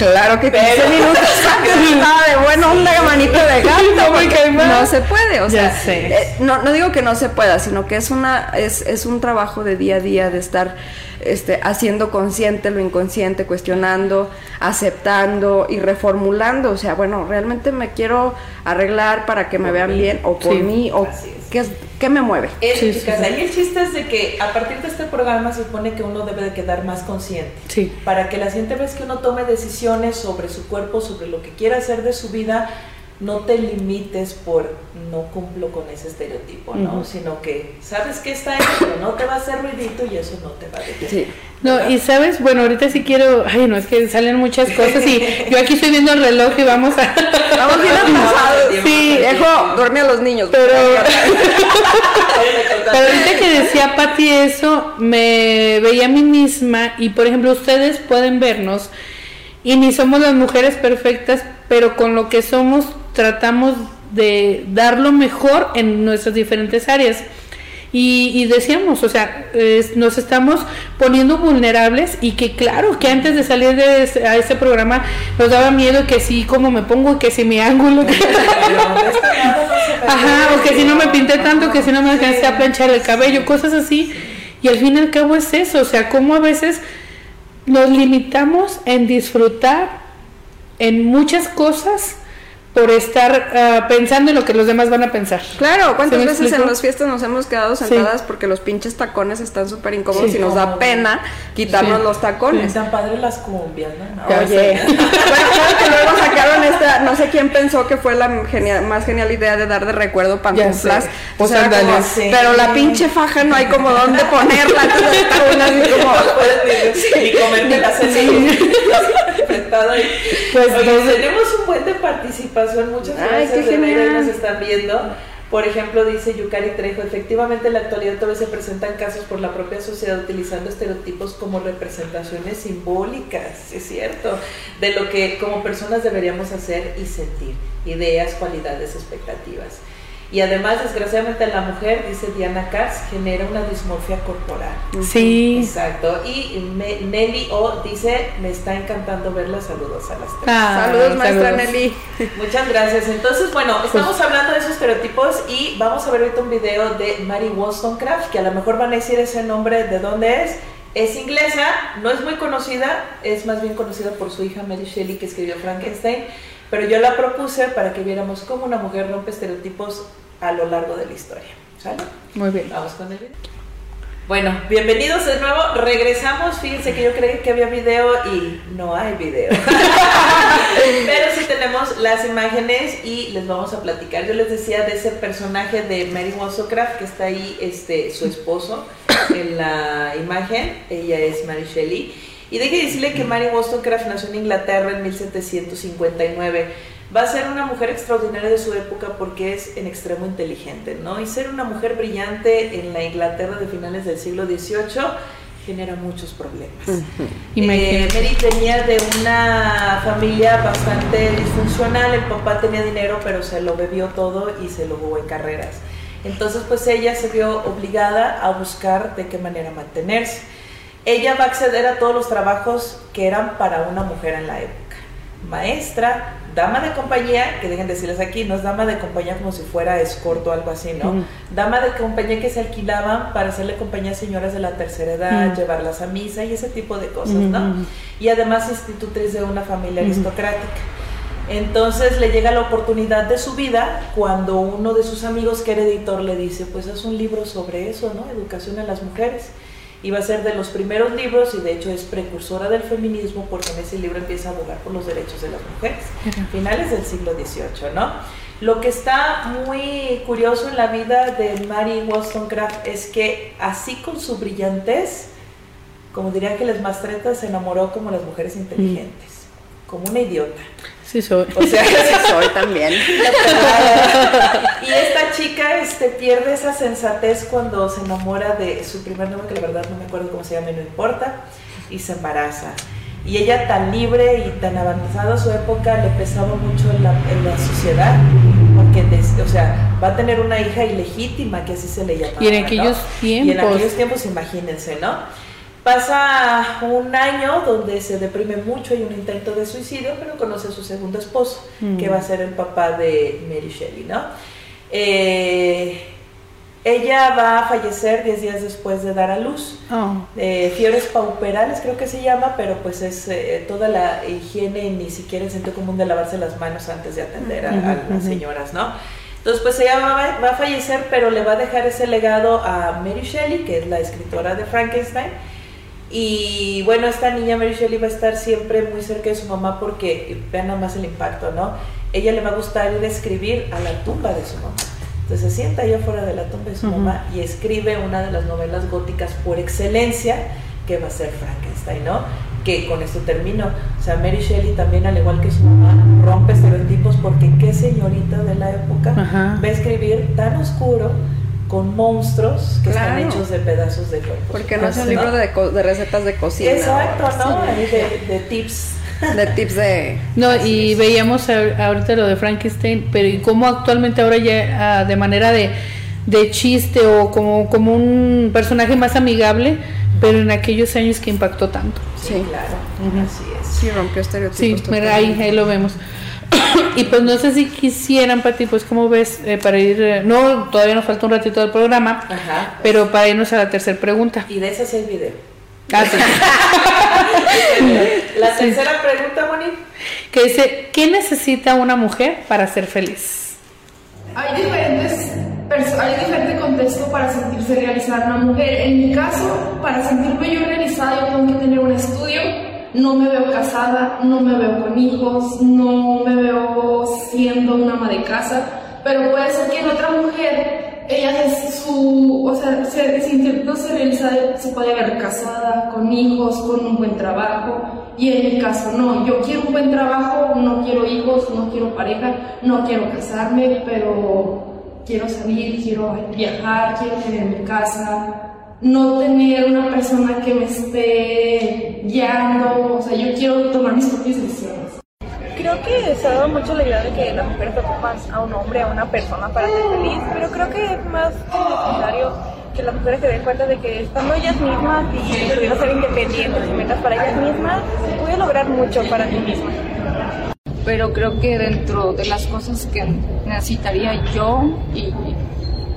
Claro que 15 minutos. Antes estaba de buena onda, manito de gato, porque no se puede, o sea, eh, no, no digo que no se pueda, sino que es una es, es un trabajo de día a día de estar este, haciendo consciente lo inconsciente, cuestionando, aceptando y reformulando, o sea, bueno, realmente me quiero arreglar para que me vean bien o por Sí. mí o qué es qué me mueve. Es, Sí, sí, chicas, sí. ahí el chiste es de que a partir de este programa se supone que uno debe de quedar más consciente. sí. Para que la siguiente vez que uno tome decisiones sobre su cuerpo, sobre lo que quiera hacer de su vida, no te limites por no cumplo con ese estereotipo, ¿no? Sino que sabes que está ahí, pero no te va a hacer ruidito y eso no te va a detener. Sí. No, y sabes, bueno, ahorita sí quiero, ay, no, es que salen muchas cosas y yo aquí estoy viendo el reloj y vamos a... Vamos bien atrasados. Sí, Viejo, duerme a los niños. Pero, pero ahorita que decía Patti eso, me veía a mí misma y por ejemplo ustedes pueden vernos y ni somos las mujeres perfectas, pero con lo que somos tratamos de dar lo mejor en nuestras diferentes áreas. Y, y decíamos, o sea, es- nos estamos poniendo vulnerables y que claro, que antes de salir de ese- a ese programa nos daba miedo que si como me pongo, que si mi ángulo, que- este Ajá, o que si no me pinté tanto, que si no me alcancé a planchar el cabello, cosas así. Y al fin y al cabo es eso, o sea, como a veces nos limitamos en disfrutar en muchas cosas por estar ah, pensando en lo que los demás van a pensar. Claro, ¿cuántas ¿Sí me veces explico? en las fiestas nos hemos quedado Sí. sentadas porque los pinches tacones están súper incómodos Sí. y nos da No. pena quitarnos Sí. los tacones? Están padres las cumbias, ¿no? No, Oye, bueno, claro que luego sacaron esta, no sé pensó que fue la genial- más genial idea de dar de recuerdo pantuflas. O Pues sea, como, ándale. Sí. pero la pinche faja no hay como dónde ponerla. Entonces está una así como... Puedes ahí. Pues, Oye, tenemos un buen de participación, muchas Ay, gracias de nos están viendo. Por ejemplo, dice Yukari Trejo, efectivamente en la actualidad todavía se presentan casos por la propia sociedad utilizando estereotipos como representaciones simbólicas, es cierto, de lo que como personas deberíamos hacer y sentir, ideas, cualidades, expectativas. Y además, desgraciadamente, la mujer, dice Diana Katz, genera una dismorfia corporal. Sí. Exacto. Y me- Nelly O dice, me está encantando verla, saludos a las tres. Ah, Saludos, maestra saludos. Nelly. Muchas gracias. Entonces, bueno, estamos hablando de esos estereotipos y vamos a ver ahorita un video de Mary Wollstonecraft, que a lo mejor van a decir ese nombre de dónde es. Es inglesa, no es muy conocida, es más bien conocida por su hija Mary Shelley que escribió Frankenstein, pero yo la propuse para que viéramos cómo una mujer rompe estereotipos a lo largo de la historia. ¿Sale? Muy bien. Vamos con el video. Bueno, bienvenidos de nuevo. Regresamos. Fíjense que yo creí que había video y no hay video. Pero sí tenemos las imágenes y les vamos a platicar. Yo les decía de ese personaje de Mary Wollstonecraft que está ahí, este, su esposo en la imagen. Ella es Mary Shelley. Y deje decirle que Mary Wollstonecraft nació en Inglaterra en 1759. Va a ser una mujer extraordinaria de su época porque es en extremo inteligente, ¿no? Y ser una mujer brillante en la Inglaterra de finales del siglo XVIII genera muchos problemas. Eh, Imagínate. Mary venía de una familia bastante disfuncional, el papá tenía dinero pero se lo bebió todo y se lo jugó en carreras. Entonces pues ella se vio obligada a buscar de qué manera mantenerse. Ella va a acceder a todos los trabajos que eran para una mujer en la época. Maestra, dama de compañía, que dejen decirles aquí, no es dama de compañía como si fuera escorto o algo así, ¿no? Dama de compañía que se alquilaban para hacerle compañía a señoras de la tercera edad, llevarlas a misa y ese tipo de cosas. ¿no? Y además institutriz de una familia aristocrática. Entonces le llega la oportunidad de su vida cuando uno de sus amigos que era editor le dice, pues haz un libro sobre eso, ¿no? Educación a las mujeres. Y va a ser de los primeros libros y de hecho es precursora del feminismo porque en ese libro empieza a abogar por los derechos de las mujeres, finales del siglo XVIII, ¿no? Lo que está muy curioso en la vida de Mary Wollstonecraft es que así con su brillantez, como diría que les Mastreta, se enamoró como las mujeres inteligentes, como una idiota. Sí, soy. O sea, Sí, soy también. y esta chica este, pierde esa sensatez cuando se enamora de su primer nombre, que la verdad no me acuerdo cómo se llama y no importa, y se embaraza. Y ella tan libre y tan avanzada a su época le pesaba mucho en la, en la sociedad, porque des- o sea, va a tener una hija ilegítima, que así se le llamaba. Y en ¿no? aquellos Y en tiempos. aquellos tiempos, imagínense, ¿no? Pasa un año donde se deprime mucho y un intento de suicidio, pero conoce a su segundo esposo, Mm. que va a ser el papá de Mary Shelley, ¿no? Eh, ella va a fallecer 10 días después de dar a luz. Oh. Eh, fiebres pauperales creo que se llama, pero pues es eh, toda la higiene y ni siquiera el sentido común de lavarse las manos antes de atender a, las señoras, ¿no? Entonces pues ella va, va a fallecer, pero le va a dejar ese legado a Mary Shelley, que es la escritora de Frankenstein. Y bueno, esta niña Mary Shelley va a estar siempre muy cerca de su mamá porque vean nada más el impacto, ¿no? Ella le va a gustar ir a escribir a la tumba de su mamá. Entonces se sienta allá fuera de la tumba de su mamá y escribe una de las novelas góticas por excelencia, que va a ser Frankenstein, ¿no? Que con esto termino. O sea, Mary Shelley también, al igual que su mamá, rompe estereotipos porque qué señorita de la época va a escribir tan oscuro con monstruos que Claro. están hechos de pedazos de cuerpos. Porque no es un libro de, recetas de cocina. Exacto, ¿no? De, de tips. De tips de... No, y es. veíamos a- ahorita lo de Frankenstein, pero y cómo actualmente ahora ya ah, de manera de, de chiste o como, como un personaje más amigable, pero en aquellos años que impactó tanto. Sí, Sí. claro. Ujú. Así es. Sí, rompió estereotipos. Sí, mira, ahí, ahí lo vemos. y pues no sé si quisieran, Pati, pues como ves, eh, para ir, eh, no, todavía nos falta un ratito del programa, Ajá. pero para irnos a la tercera pregunta. Y de ese es el video. Ah, sí. La tercera pregunta, Moni. que dice, ¿qué necesita una mujer para ser feliz? Hay diferentes hay diferente contexto para sentirse realizada una mujer. En mi caso, para sentirme yo realizada, yo tengo que tener un estudio. No me veo casada, no me veo con hijos, no me veo siendo una ama de casa, pero puede ser que en otra mujer ella es su, o sea, se, se intentó ser realizada, se puede ver casada, con hijos, con un buen trabajo, y en mi caso no, yo quiero un buen trabajo, no quiero hijos, no quiero pareja, no quiero casarme, pero quiero salir, quiero viajar, quiero tener mi casa, no tener una persona que me esté guiando, o sea, yo quiero tomar mis propias decisiones. Creo que se ha dado mucho la idea de que la mujer ocupa a un hombre, a una persona para ser feliz, pero creo que es más necesario que las mujeres se den cuenta de que estando ellas mismas y pudiendo ser independientes y metas para ellas mismas, se puede lograr mucho para sí mismas. Pero creo que dentro de las cosas que necesitaría yo y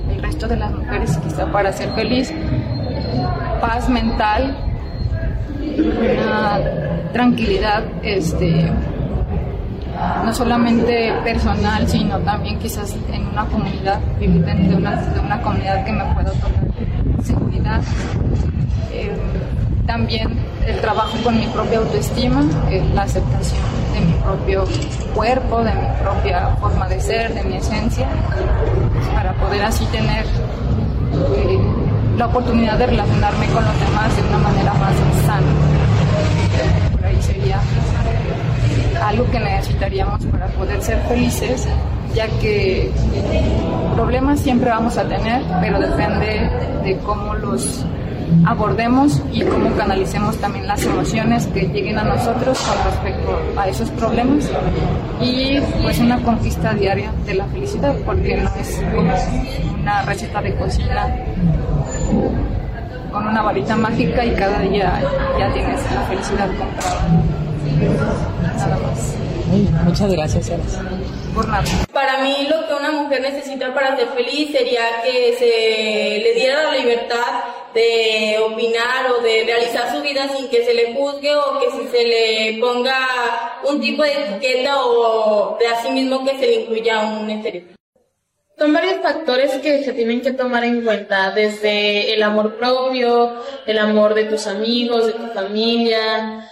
el resto de las mujeres quizá para ser feliz, paz mental, una tranquilidad, este, no solamente personal, sino también quizás en una comunidad, vivir dentro de una, de una comunidad que me pueda otorgar seguridad. Eh, también el trabajo con mi propia autoestima, la aceptación de mi propio cuerpo, de mi propia forma de ser, de mi esencia, para poder así tener eh, la oportunidad de relacionarme con los demás de una manera más sana. Por ahí sería algo que necesitaríamos para poder ser felices, ya que problemas siempre vamos a tener, pero depende de cómo los abordemos y cómo canalicemos también las emociones que lleguen a nosotros con respecto a esos problemas y pues una conquista diaria de la felicidad porque no es una receta de cocina con una varita mágica y cada día ya tienes la felicidad comprada. Nada más. Muchas gracias. Por nada. Para mí lo que una mujer necesita para ser feliz sería que se le diera la libertad de opinar o de realizar su vida sin que se le juzgue o que si se le ponga un tipo de etiqueta o de así mismo que se le incluya un estereotipo. Son varios factores que se tienen que tomar en cuenta, desde el amor propio, el amor de tus amigos, de tu familia,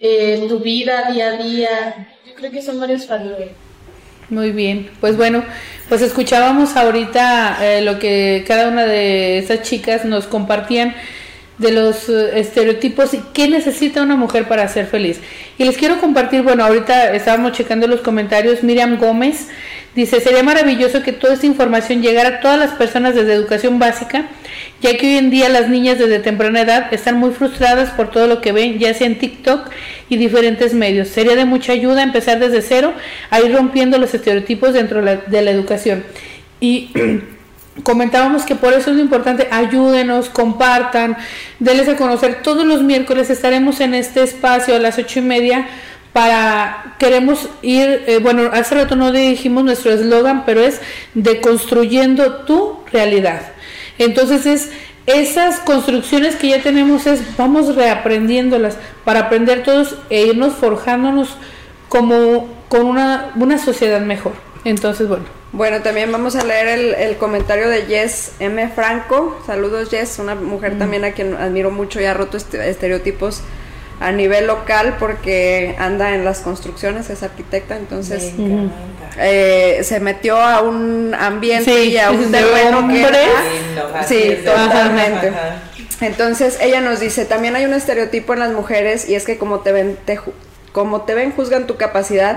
eh, tu vida día a día. Yo creo que son varios factores. Muy bien, pues bueno, pues escuchábamos ahorita eh, lo que cada una de esas chicas nos compartían de los eh, estereotipos y qué necesita una mujer para ser feliz. Y les quiero compartir, bueno, ahorita estábamos checando los comentarios, Miriam Gómez dice, sería maravilloso que toda esta información llegara a todas las personas desde educación básica, ya que hoy en día las niñas desde temprana edad están muy frustradas por todo lo que ven, ya sea en TikTok y diferentes medios. Sería de mucha ayuda empezar desde cero a ir rompiendo los estereotipos dentro de la, educación. Y comentábamos que por eso es lo importante, ayúdenos, compartan, denles a conocer. Todos los miércoles estaremos en este espacio a las ocho y media para, queremos ir, eh, bueno, hace rato no dijimos nuestro eslogan, pero es deconstruyendo tu realidad. Entonces es esas construcciones que ya tenemos es vamos reaprendiéndolas para aprender todos e irnos forjándonos como con una, una sociedad mejor. Entonces, bueno. Bueno, también vamos a leer el, el, comentario de Jess M. Franco. Saludos, Jess, una mujer Mm. también a quien admiro mucho y ha roto este- estereotipos a nivel local porque anda en las construcciones, es arquitecta, entonces eh, se metió a un ambiente Sí, y a un de terreno que Sí, totalmente. Ajá. Entonces ella nos dice, también hay un estereotipo en las mujeres y es que como te ven, te como te ven juzgan tu capacidad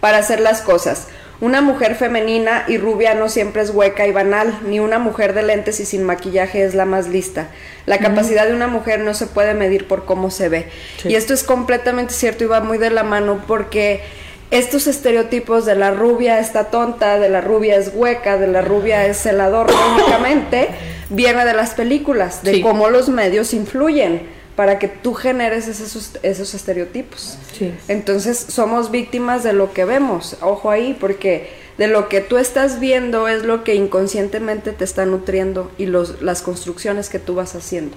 para hacer las cosas. Una mujer femenina y rubia no siempre es hueca y banal, ni una mujer de lentes y sin maquillaje es la más lista. La capacidad de una mujer no se puede medir por cómo se ve. Sí. Y esto es completamente cierto y va muy de la mano porque estos estereotipos de la rubia está tonta, de la rubia es hueca, de la rubia es celador únicamente, viene de las películas, de Sí. cómo los medios influyen para que tú generes esos, esos estereotipos. Sí. Entonces somos víctimas de lo que vemos, ojo ahí, porque de lo que tú estás viendo es lo que inconscientemente te está nutriendo y los, las construcciones que tú vas haciendo.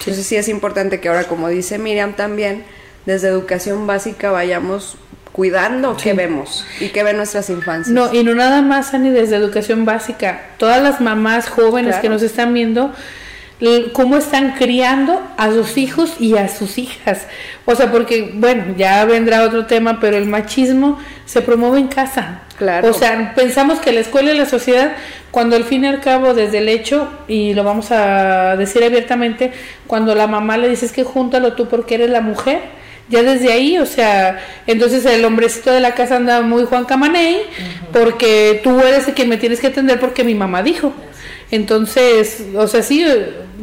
Entonces sí es importante que ahora, como dice Miriam también, desde educación básica vayamos cuidando qué vemos y qué ven nuestras infancias. No, y no nada más, Ani, desde educación básica. Todas las mamás jóvenes Claro. que nos están viendo, cómo están criando a sus hijos y a sus hijas. O sea, porque, bueno, ya vendrá otro tema, pero el machismo se promueve en casa. Claro. O sea, pensamos que la escuela y la sociedad, cuando al fin y al cabo, desde el hecho, y lo vamos a decir abiertamente, cuando la mamá le dice "Es que júntalo tú porque eres la mujer, ya desde ahí, o sea, entonces el hombrecito de la casa anda muy Juan Camaney, porque tú eres el que me tienes que atender porque mi mamá dijo. Entonces, o sea, sí,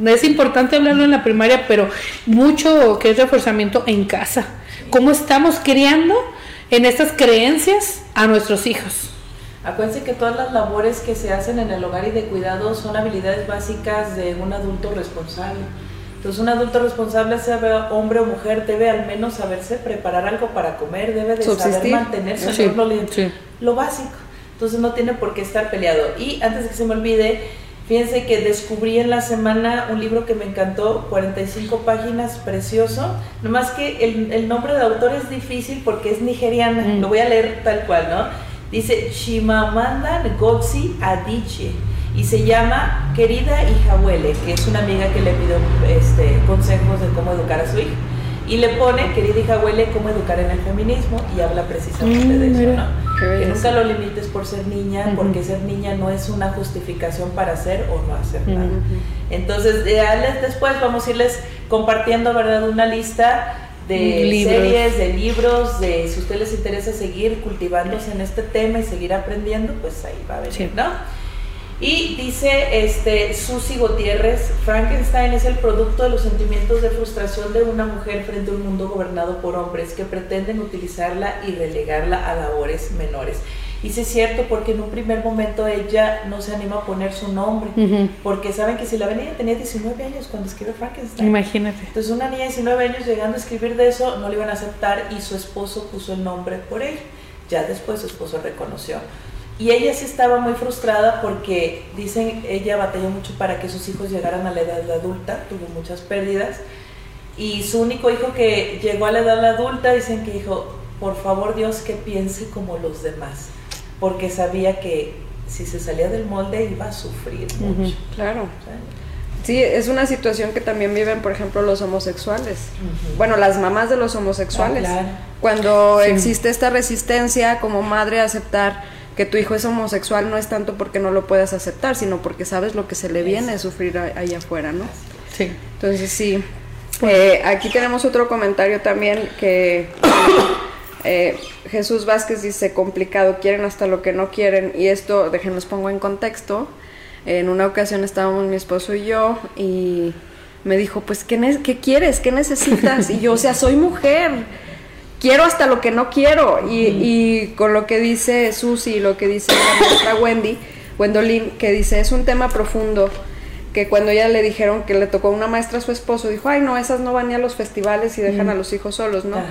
es importante hablarlo en la primaria, pero mucho que es reforzamiento en casa. ¿Cómo estamos criando en estas creencias a nuestros hijos? Acuérdense que todas las labores que se hacen en el hogar y de cuidado son habilidades básicas de un adulto responsable. Entonces un adulto responsable, sea hombre o mujer, debe al menos saberse preparar algo para comer, debe de saber Subsistir. mantenerse Sí, en lo, li- sí. lo básico. Entonces no tiene por qué estar peleado. Y antes de que se me olvide, fíjense que descubrí en la semana un libro que me encantó, 45 páginas, precioso. Nomás que el, el nombre de autor es difícil porque es nigeriana. Mm. Lo voy a leer tal cual, ¿no? Dice Chimamanda Ngozi Adichie y se llama Querida hija Huele, que es una amiga que le pidió este, consejos de cómo educar a su hija. Y le pone, querida hija Huele, cómo educar en el feminismo y habla precisamente Mm, de eso, mira, ¿no? Que nunca lo limites por ser niña, porque ser niña no es una justificación para hacer o no hacer nada. Entonces, ya les- después vamos a irles compartiendo, ¿verdad? Una lista de Libros. series, de libros, de si a ustedes les interesa seguir cultivándose en este tema y seguir aprendiendo, pues ahí va a venir, Sí. ¿no? Y dice este Susi Gutiérrez, Frankenstein es el producto de los sentimientos de frustración de una mujer frente a un mundo gobernado por hombres que pretenden utilizarla y relegarla a labores menores. Y sí es cierto porque en un primer momento ella no se anima a poner su nombre, porque saben que si la ven ella tenía 19 años cuando escribe Frankenstein. Imagínate. Entonces una niña de 19 años llegando a escribir de eso no le iban a aceptar y su esposo puso el nombre por ella. Ya después su esposo reconoció. Y ella sí estaba muy frustrada porque dicen, ella batalló mucho para que sus hijos llegaran a la edad adulta, tuvo muchas pérdidas. Y su único hijo que llegó a la edad adulta, dicen que dijo, por favor Dios que piense como los demás, porque sabía que si se salía del molde iba a sufrir mucho. Claro. O sea, Sí, es una situación que también viven, por ejemplo, los homosexuales. Ujú. Bueno, las mamás de los homosexuales. Ah, claro. Cuando Sí. existe esta resistencia como madre a aceptar que tu hijo es homosexual, no es tanto porque no lo puedas aceptar, sino porque sabes lo que se le viene a sufrir allá afuera, ¿no? Sí. Entonces sí. Eh, aquí tenemos otro comentario también que eh, Jesús Vázquez dice complicado, quieren hasta lo que no quieren y esto, déjenlos pongo en contexto. En una ocasión estábamos mi esposo y yo y me dijo, pues ¿qué, ne- qué quieres? ¿Qué necesitas? Y yo, o sea, soy mujer. Quiero hasta lo que no quiero. Y, y con lo que dice Susi, lo que dice la maestra Wendy, Gwendolyn, que dice, es un tema profundo que cuando ella le dijeron que le tocó a una maestra a su esposo, dijo, ay no, esas no van ni a los festivales y dejan a los hijos solos, ¿no? Ajá.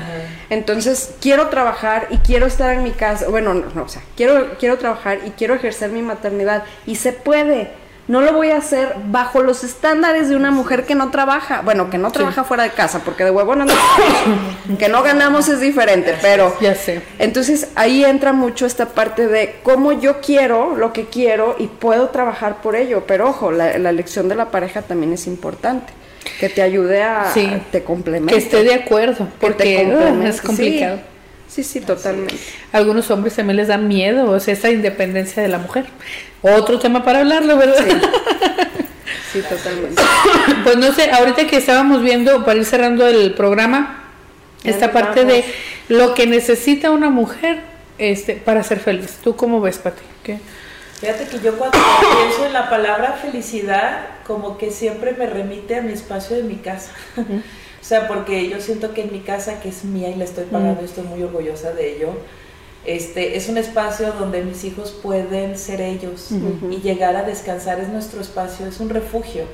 Entonces, quiero trabajar y quiero estar en mi casa, bueno, no, no, o sea, quiero, quiero trabajar y quiero ejercer mi maternidad y se puede. No lo voy a hacer bajo los estándares de una mujer que no trabaja, bueno, que no trabaja fuera de casa, porque de huevo no que no ganamos es diferente, pero Ya sé. entonces ahí entra mucho esta parte de cómo yo quiero lo que quiero y puedo trabajar por ello. Pero ojo, la, la elección de la pareja también es importante. Que te ayude a, Sí. a- te complemente. Que esté de acuerdo, Que te porque uh, es complicado. Sí, sí, sí, totalmente. Algunos hombres también les da miedo, o sea, esa independencia de la mujer. Otro tema para hablarlo, ¿verdad? Sí, totalmente. Pues no sé, ahorita que estábamos viendo, para ir cerrando el programa, Ya esta parte vamos. de lo que necesita una mujer este, para ser feliz. ¿Tú cómo ves, Pati? ¿Qué? Fíjate que yo cuando pienso en la palabra felicidad, como que siempre me remite a mi espacio de mi casa. O sea, porque yo siento que en mi casa, que es mía y la estoy pagando, y estoy muy orgullosa de ello, este, es un espacio donde mis hijos pueden ser ellos y llegar a descansar. Es nuestro espacio, es un refugio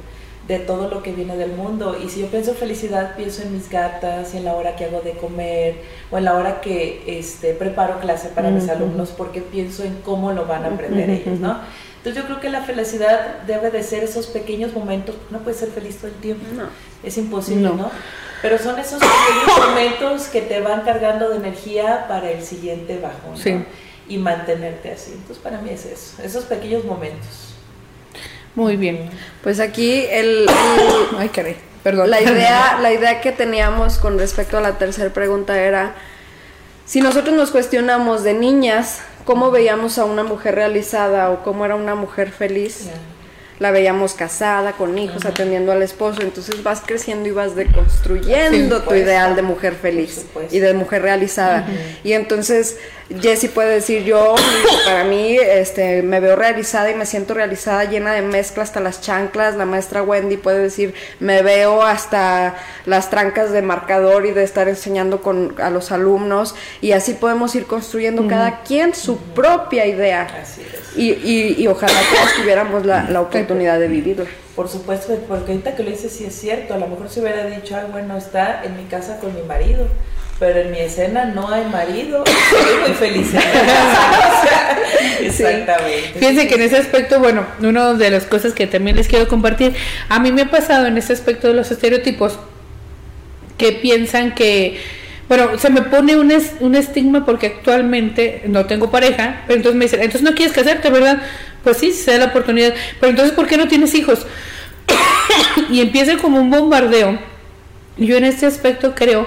de todo lo que viene del mundo. Y si yo pienso felicidad, pienso en mis gatas y en la hora que hago de comer o en la hora que este, preparo clase para mis alumnos porque pienso en cómo lo van a aprender ellos, ¿no? Entonces yo creo que la felicidad debe de ser esos pequeños momentos, no puedes ser feliz todo el tiempo, No. es imposible, No. ¿no? Pero son esos pequeños momentos que te van cargando de energía para el siguiente bajón, ¿no? Sí. Y mantenerte así. Entonces para mí es eso, esos pequeños momentos. Muy bien. Pues aquí el, Ay, caray, perdón. la idea, la idea que teníamos con respecto a la tercera pregunta era si nosotros nos cuestionamos de niñas cómo veíamos a una mujer realizada o cómo era una mujer feliz. La veíamos casada, con hijos, atendiendo al esposo, entonces vas creciendo y vas deconstruyendo tu ideal de mujer feliz y de mujer realizada. Y entonces Jessie puede decir, yo, para mí, este, me veo realizada y me siento realizada, llena de mezcla hasta las chanclas. La maestra Wendy puede decir, me veo hasta las trancas de marcador y de estar enseñando con, a los alumnos. Y así podemos ir construyendo cada quien su propia idea. Y, y, y ojalá todos tuviéramos la, la oportunidad de vivirla. Por supuesto, porque ahorita que lo dices sí es cierto, a lo mejor se hubiera dicho, ay, bueno, está en mi casa con mi marido, pero en mi escena no hay marido, estoy muy feliz en casa. Exactamente. Fíjense que en ese aspecto, bueno, una de las cosas que también les quiero compartir, a mí me ha pasado en ese aspecto de los estereotipos que piensan que, bueno, se me pone un, es- un estigma porque actualmente no tengo pareja, pero entonces me dicen, entonces no quieres casarte, ¿verdad? Pues sí, se da la oportunidad, pero entonces ¿por qué no tienes hijos? y empieza como un bombardeo. Yo en este aspecto creo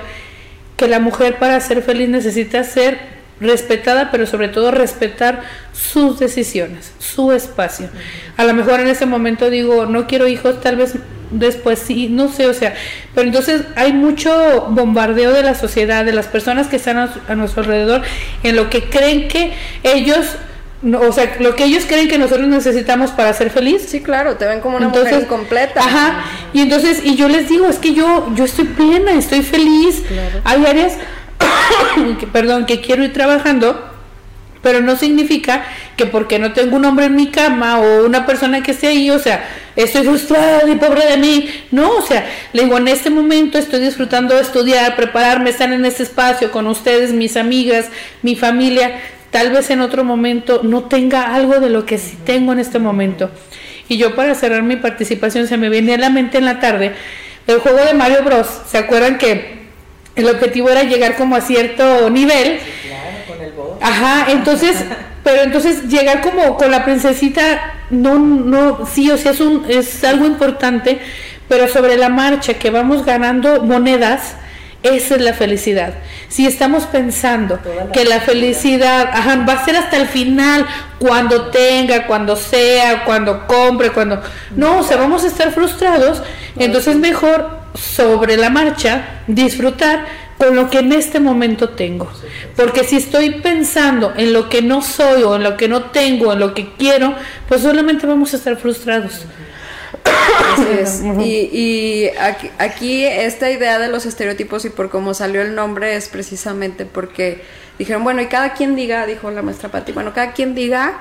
que la mujer para ser feliz necesita ser respetada, pero sobre todo respetar sus decisiones, su espacio. A lo mejor en ese momento digo, no quiero hijos, tal vez después sí, no sé, o sea, pero entonces hay mucho bombardeo de la sociedad, de las personas que están a, a nuestro alrededor, en lo que creen que ellos, no, o sea, lo que ellos creen que nosotros necesitamos para ser feliz. Sí, claro, te ven como una mujer incompleta. Ajá, y entonces, y yo les digo, es que yo, yo estoy plena, estoy feliz. Hay áreas, que, perdón, que quiero ir trabajando, pero no significa que porque no tengo un hombre en mi cama o una persona que esté ahí, o sea, estoy frustrada y pobre de mí. No, o sea, le digo, en este momento estoy disfrutando de estudiar, prepararme, estar en este espacio con ustedes, mis amigas, mi familia. Tal vez en otro momento no tenga algo de lo que sí tengo en este momento. Y yo para cerrar mi participación se me viene a la mente en la tarde el juego de Mario Bros. ¿Se acuerdan que el objetivo era llegar como a cierto nivel? Ajá, entonces, pero entonces llegar como con la princesita, no, no, sí, o sea, es, un, es algo importante, pero sobre la marcha que vamos ganando monedas, esa es la felicidad. Si estamos pensando que la felicidad ajá, va a ser hasta el final, cuando tenga, cuando sea, cuando compre, cuando... No, o sea, vamos a estar frustrados, entonces mejor sobre la marcha disfrutar con lo que en este momento tengo. Porque si estoy pensando en lo que no soy o en lo que no tengo, en lo que quiero, pues solamente vamos a estar frustrados. Así es. Y, y aquí, aquí esta idea de los estereotipos y por cómo salió el nombre es precisamente porque dijeron, bueno, y cada quien diga, dijo la maestra Patti, bueno, cada quien diga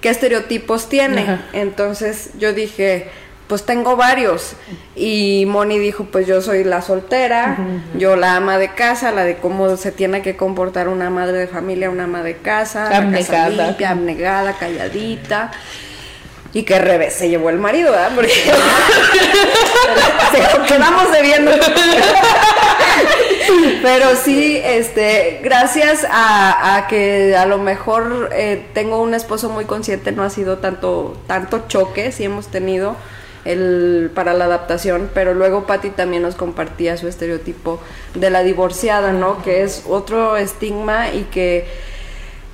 qué estereotipos tiene. Ajá. Entonces yo dije, pues tengo varios. Y Moni dijo, pues yo soy la soltera, yo la ama de casa, la de cómo se tiene que comportar una madre de familia, una ama de casa, la casa Abnegada. limpia, abnegada, calladita. Y qué revés se llevó el marido, ¿verdad? Porque se quedamos debiendo. Pero sí, este, gracias a, a que a lo mejor eh, tengo un esposo muy consciente, no ha sido tanto, tanto choque, sí hemos tenido el, para la adaptación, pero luego Patti también nos compartía su estereotipo de la divorciada, ¿no? Que es otro estigma y que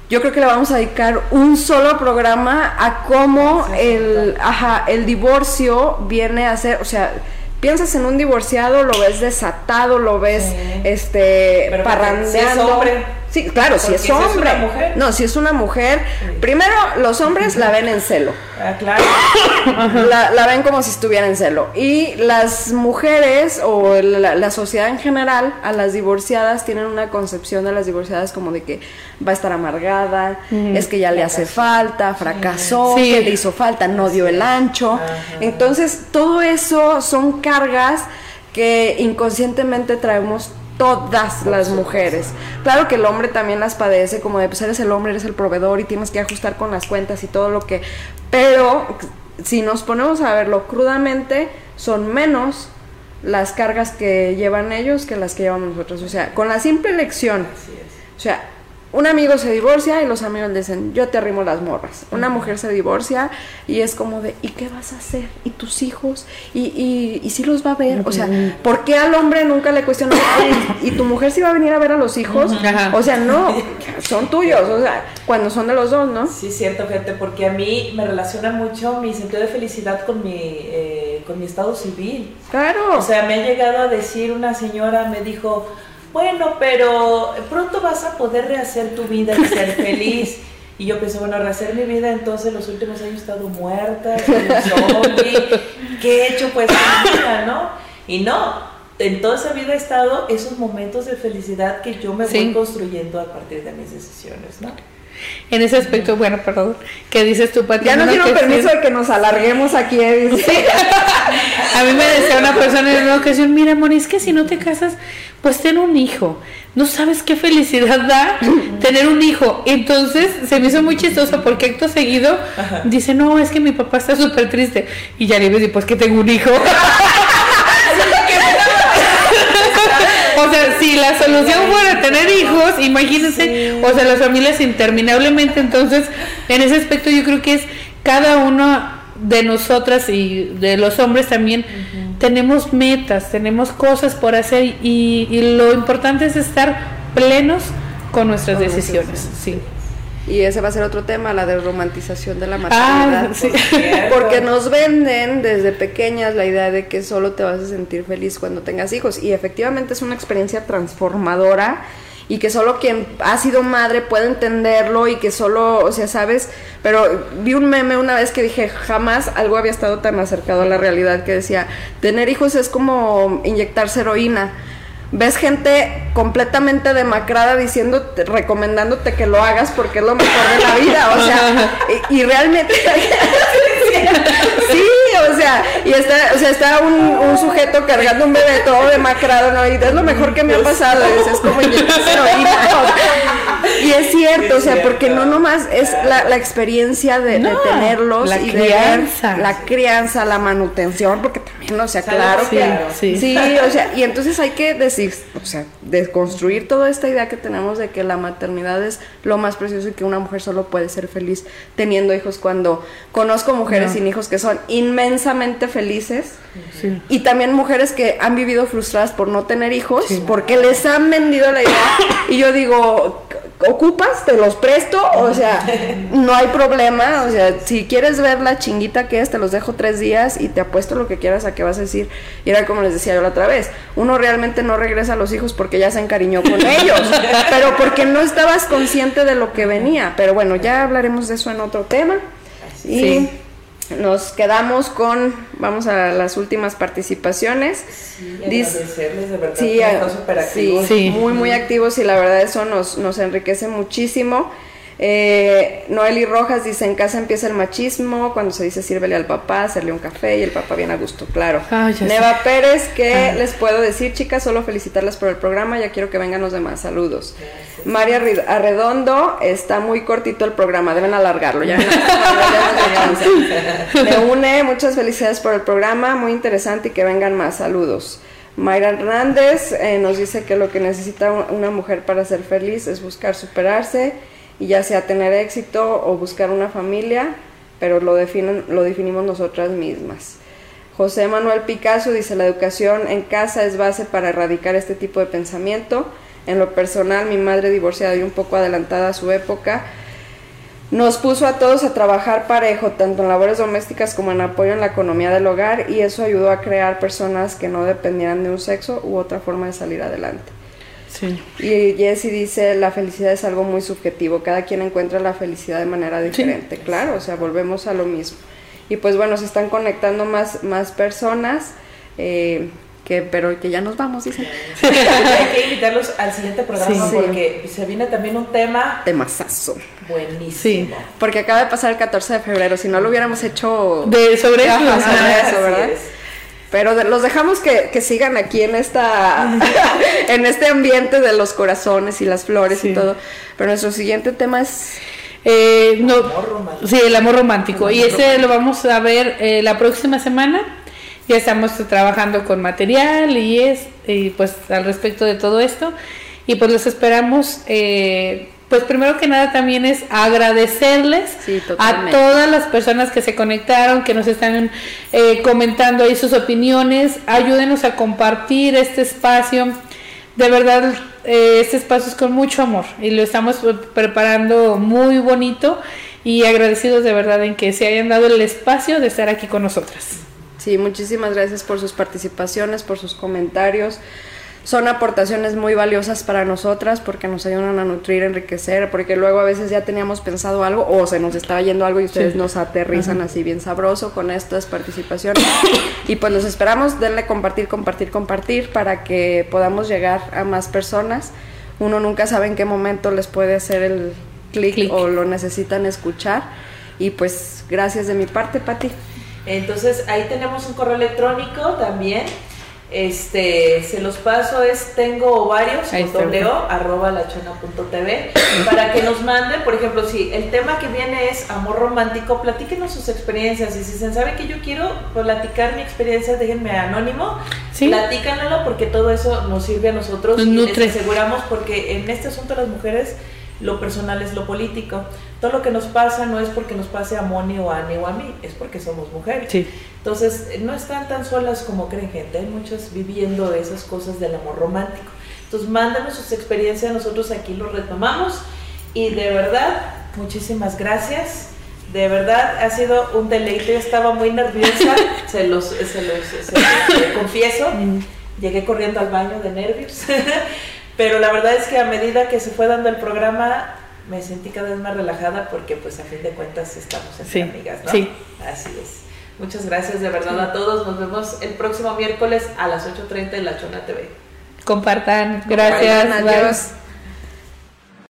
yo creo que le vamos a dedicar un solo programa a cómo el, ajá, el divorcio viene a ser, o sea, piensas en un divorciado, lo ves desatado, lo ves este Pero parrandeando. si es hombre. Sí, claro, si es si es una hombre. mujer. No, si es una mujer, primero los hombres la ven en celo. Ah, claro. La, la ven como si estuviera en celo. Y las mujeres o la, la sociedad en general, a las divorciadas, tienen una concepción de las divorciadas como de que va a estar amargada, es que ya le hace falta, fracasó, Sí. que le hizo falta, no dio el ancho. Entonces, todo eso son cargas que inconscientemente traemos todas las mujeres. Claro que el hombre también las padece, como de pues eres el hombre, eres el proveedor y tienes que ajustar con las cuentas y todo lo que... Pero si nos ponemos a verlo crudamente, son menos las cargas que llevan ellos que las que llevamos nosotros. O sea, con la simple elección, o sea, un amigo se divorcia y los amigos le dicen, yo te arrimo las morras. Una mujer se divorcia y es como de, ¿y qué vas a hacer? ¿Y tus hijos? ¿Y, y, y si los va a ver? O sea, ¿por qué al hombre nunca le cuestionan, ¿y tu mujer sí va a venir a ver a los hijos? O sea, no, son tuyos, o sea, cuando son de los dos, ¿no? Sí, cierto, fíjate, porque a mí me relaciona mucho mi sentido de felicidad con mi, eh, con mi estado civil. Claro. O sea, me ha llegado a decir una señora, me dijo, bueno, pero pronto vas a poder rehacer tu vida y ser feliz. Y yo pensé, bueno, rehacer mi vida, entonces los últimos años he estado muerta, soy un zombie, ¿qué he hecho pues en mi vida, no? Y no, en toda esa vida he estado esos momentos de felicidad que yo me voy construyendo a partir de mis decisiones, ¿no? En ese aspecto, bueno, perdón, ¿qué dices tú, Pati? Ya no sí- permiso de que nos alarguemos aquí, eh, dice. A mí me decía una persona en una ocasión, mira, Moni, es que si no te casas, pues ten un hijo. No sabes qué felicidad da tener un hijo. Entonces se me hizo muy chistoso porque acto seguido dice, no, es que mi papá está súper triste. Y ya le digo, pues que tengo un hijo. O sea, si la solución fuera tener hijos, imagínense, o sea, las familias interminablemente, entonces, en ese aspecto yo creo que es cada uno de nosotras y de los hombres también tenemos metas, tenemos cosas por hacer y, y lo importante es estar plenos con nuestras Con nuestras decisiones, sí. Y ese va a ser otro tema, la desromantización de la maternidad. Ah, sí. Porque nos venden desde pequeñas la idea de que solo te vas a sentir feliz cuando tengas hijos. Y efectivamente es una experiencia transformadora y que solo quien ha sido madre puede entenderlo y que solo, o sea, sabes, pero vi un meme una vez que dije, jamás algo había estado tan acercado a la realidad que decía, tener hijos es como inyectarse heroína. Ves gente completamente demacrada diciendo, recomendándote que lo hagas porque es lo mejor de la vida, o sea, y, y realmente sí, o sea, y está, o sea, está un, un sujeto cargando un bebé todo demacrado, ¿no? Y es lo mejor que me ha pasado, es como y es cierto, o sea, porque no nomás es la, la experiencia de, de No, tenerlos la y crianza. de ver la crianza, la manutención, porque también, o sea, Salud, claro que claro. Sí. sí, o sea, y entonces hay que decir, o sea, desconstruir toda esta idea que tenemos de que la maternidad es lo más precioso y que una mujer solo puede ser feliz teniendo hijos cuando conozco mujeres No. sin hijos que son inmensamente felices. Sí. y también mujeres que han vivido frustradas por no tener hijos porque les han vendido la idea. Y yo digo ocupas te los presto o sea no hay problema. O sea si quieres ver la chinguita que es te los dejo tres días y te apuesto lo que quieras a que vas a decir. Y era como les decía yo la otra vez uno realmente no regresa a los hijos porque ya se encariñó con ellos pero porque no estabas consciente de lo que venía. Pero bueno ya hablaremos de eso en otro tema. Y Sí. Nos quedamos con, vamos a las últimas participaciones. Agradecerles de verdad Sí, que están súper sí, activos. Sí. muy, muy activos y la verdad eso nos, nos enriquece muchísimo. Eh, Noeli Rojas dice, en casa empieza el machismo, cuando se dice sírvele al papá, hacerle un café y el papá viene a gusto, claro. Ah, Neva Pérez, ¿qué Ah. les puedo decir, chicas? Solo felicitarlas por el programa, ya quiero que vengan los demás, saludos. María Arri- Arredondo, está muy cortito el programa, deben alargarlo, ya. Me une, muchas felicidades por el programa, muy interesante y que vengan más, saludos. Mayra Hernández eh, nos dice que lo que necesita un- una mujer para ser feliz es buscar superarse y ya sea tener éxito o buscar una familia, pero lo, definen, lo definimos nosotras mismas. José Manuel Picasso dice, la educación en casa es base para erradicar este tipo de pensamiento. En lo personal, mi madre divorciada y un poco adelantada a su época, nos puso a todos a trabajar parejo, tanto en labores domésticas como en apoyo en la economía del hogar, y eso ayudó a crear personas que no dependieran de un sexo u otra forma de salir adelante. Sí. Y Jessie dice, la felicidad es algo muy subjetivo, cada quien encuentra la felicidad de manera diferente, claro, o sea, volvemos a lo mismo. Y pues bueno, se están conectando más, más personas, eh, que, pero que ya nos vamos, dicen. Hay que invitarlos al siguiente programa Sí. porque se viene también un tema Temazazo. buenísimo. Porque acaba de pasar el 14 de febrero, si no lo hubiéramos hecho... De sobre eso, sobre ¿verdad? es. Pero de- los dejamos que, que sigan aquí en esta en este ambiente de los corazones y las flores y todo. Pero nuestro siguiente tema es Eh, no, Amor romántico. sí, el amor romántico. y ese lo vamos a ver eh, la próxima semana. Ya estamos trabajando con material y es y pues al respecto de todo esto. Y pues los esperamos eh, pues primero que nada también es agradecerles a todas las personas que se conectaron, que nos están eh, comentando ahí sus opiniones. Ayúdenos a compartir este espacio. De verdad, eh, este espacio es con mucho amor y lo estamos preparando muy bonito y agradecidos de verdad en que se hayan dado el espacio de estar aquí con nosotras. Sí, muchísimas gracias por sus participaciones, por sus comentarios son aportaciones muy valiosas para nosotras porque nos ayudan a nutrir, enriquecer, porque luego a veces ya teníamos pensado algo o se nos estaba yendo algo y ustedes nos aterrizan así bien sabroso con estas participaciones. y pues los esperamos, denle compartir, compartir, compartir para que podamos llegar a más personas. Uno nunca sabe en qué momento les puede hacer el clic o lo necesitan escuchar. Y pues gracias de mi parte, Pati. Entonces ahí tenemos un correo electrónico también este, se los paso, es tengo ovarios, arroba lachona.tv, para que nos manden, por ejemplo, si el tema que viene es amor romántico, platíquenos sus experiencias. Y si se sabe que yo quiero platicar mi experiencia, déjenme anónimo, ¿Sí? platícanlo porque todo eso nos sirve a nosotros y les aseguramos, porque en este asunto las mujeres lo personal es lo político. Todo lo que nos pasa no es porque nos pase a Moni o a Ani o a mí, es porque somos mujeres. Entonces, no están tan solas como creen gente, hay muchas viviendo esas cosas del amor romántico. Entonces, mándanos sus experiencias, nosotros aquí lo retomamos y de verdad, muchísimas gracias. De verdad, ha sido un deleite, estaba muy nerviosa, se los, se los confieso. Mm. Llegué corriendo al baño de nervios. Pero la verdad es que a medida que se fue dando el programa, me sentí cada vez más relajada porque pues a fin de cuentas estamos entre amigas, ¿no? Sí. Así es. Muchas gracias de verdad a todos. Nos vemos el próximo miércoles a las 8.30 en La Chona TV. Compartan. Gracias. adiós.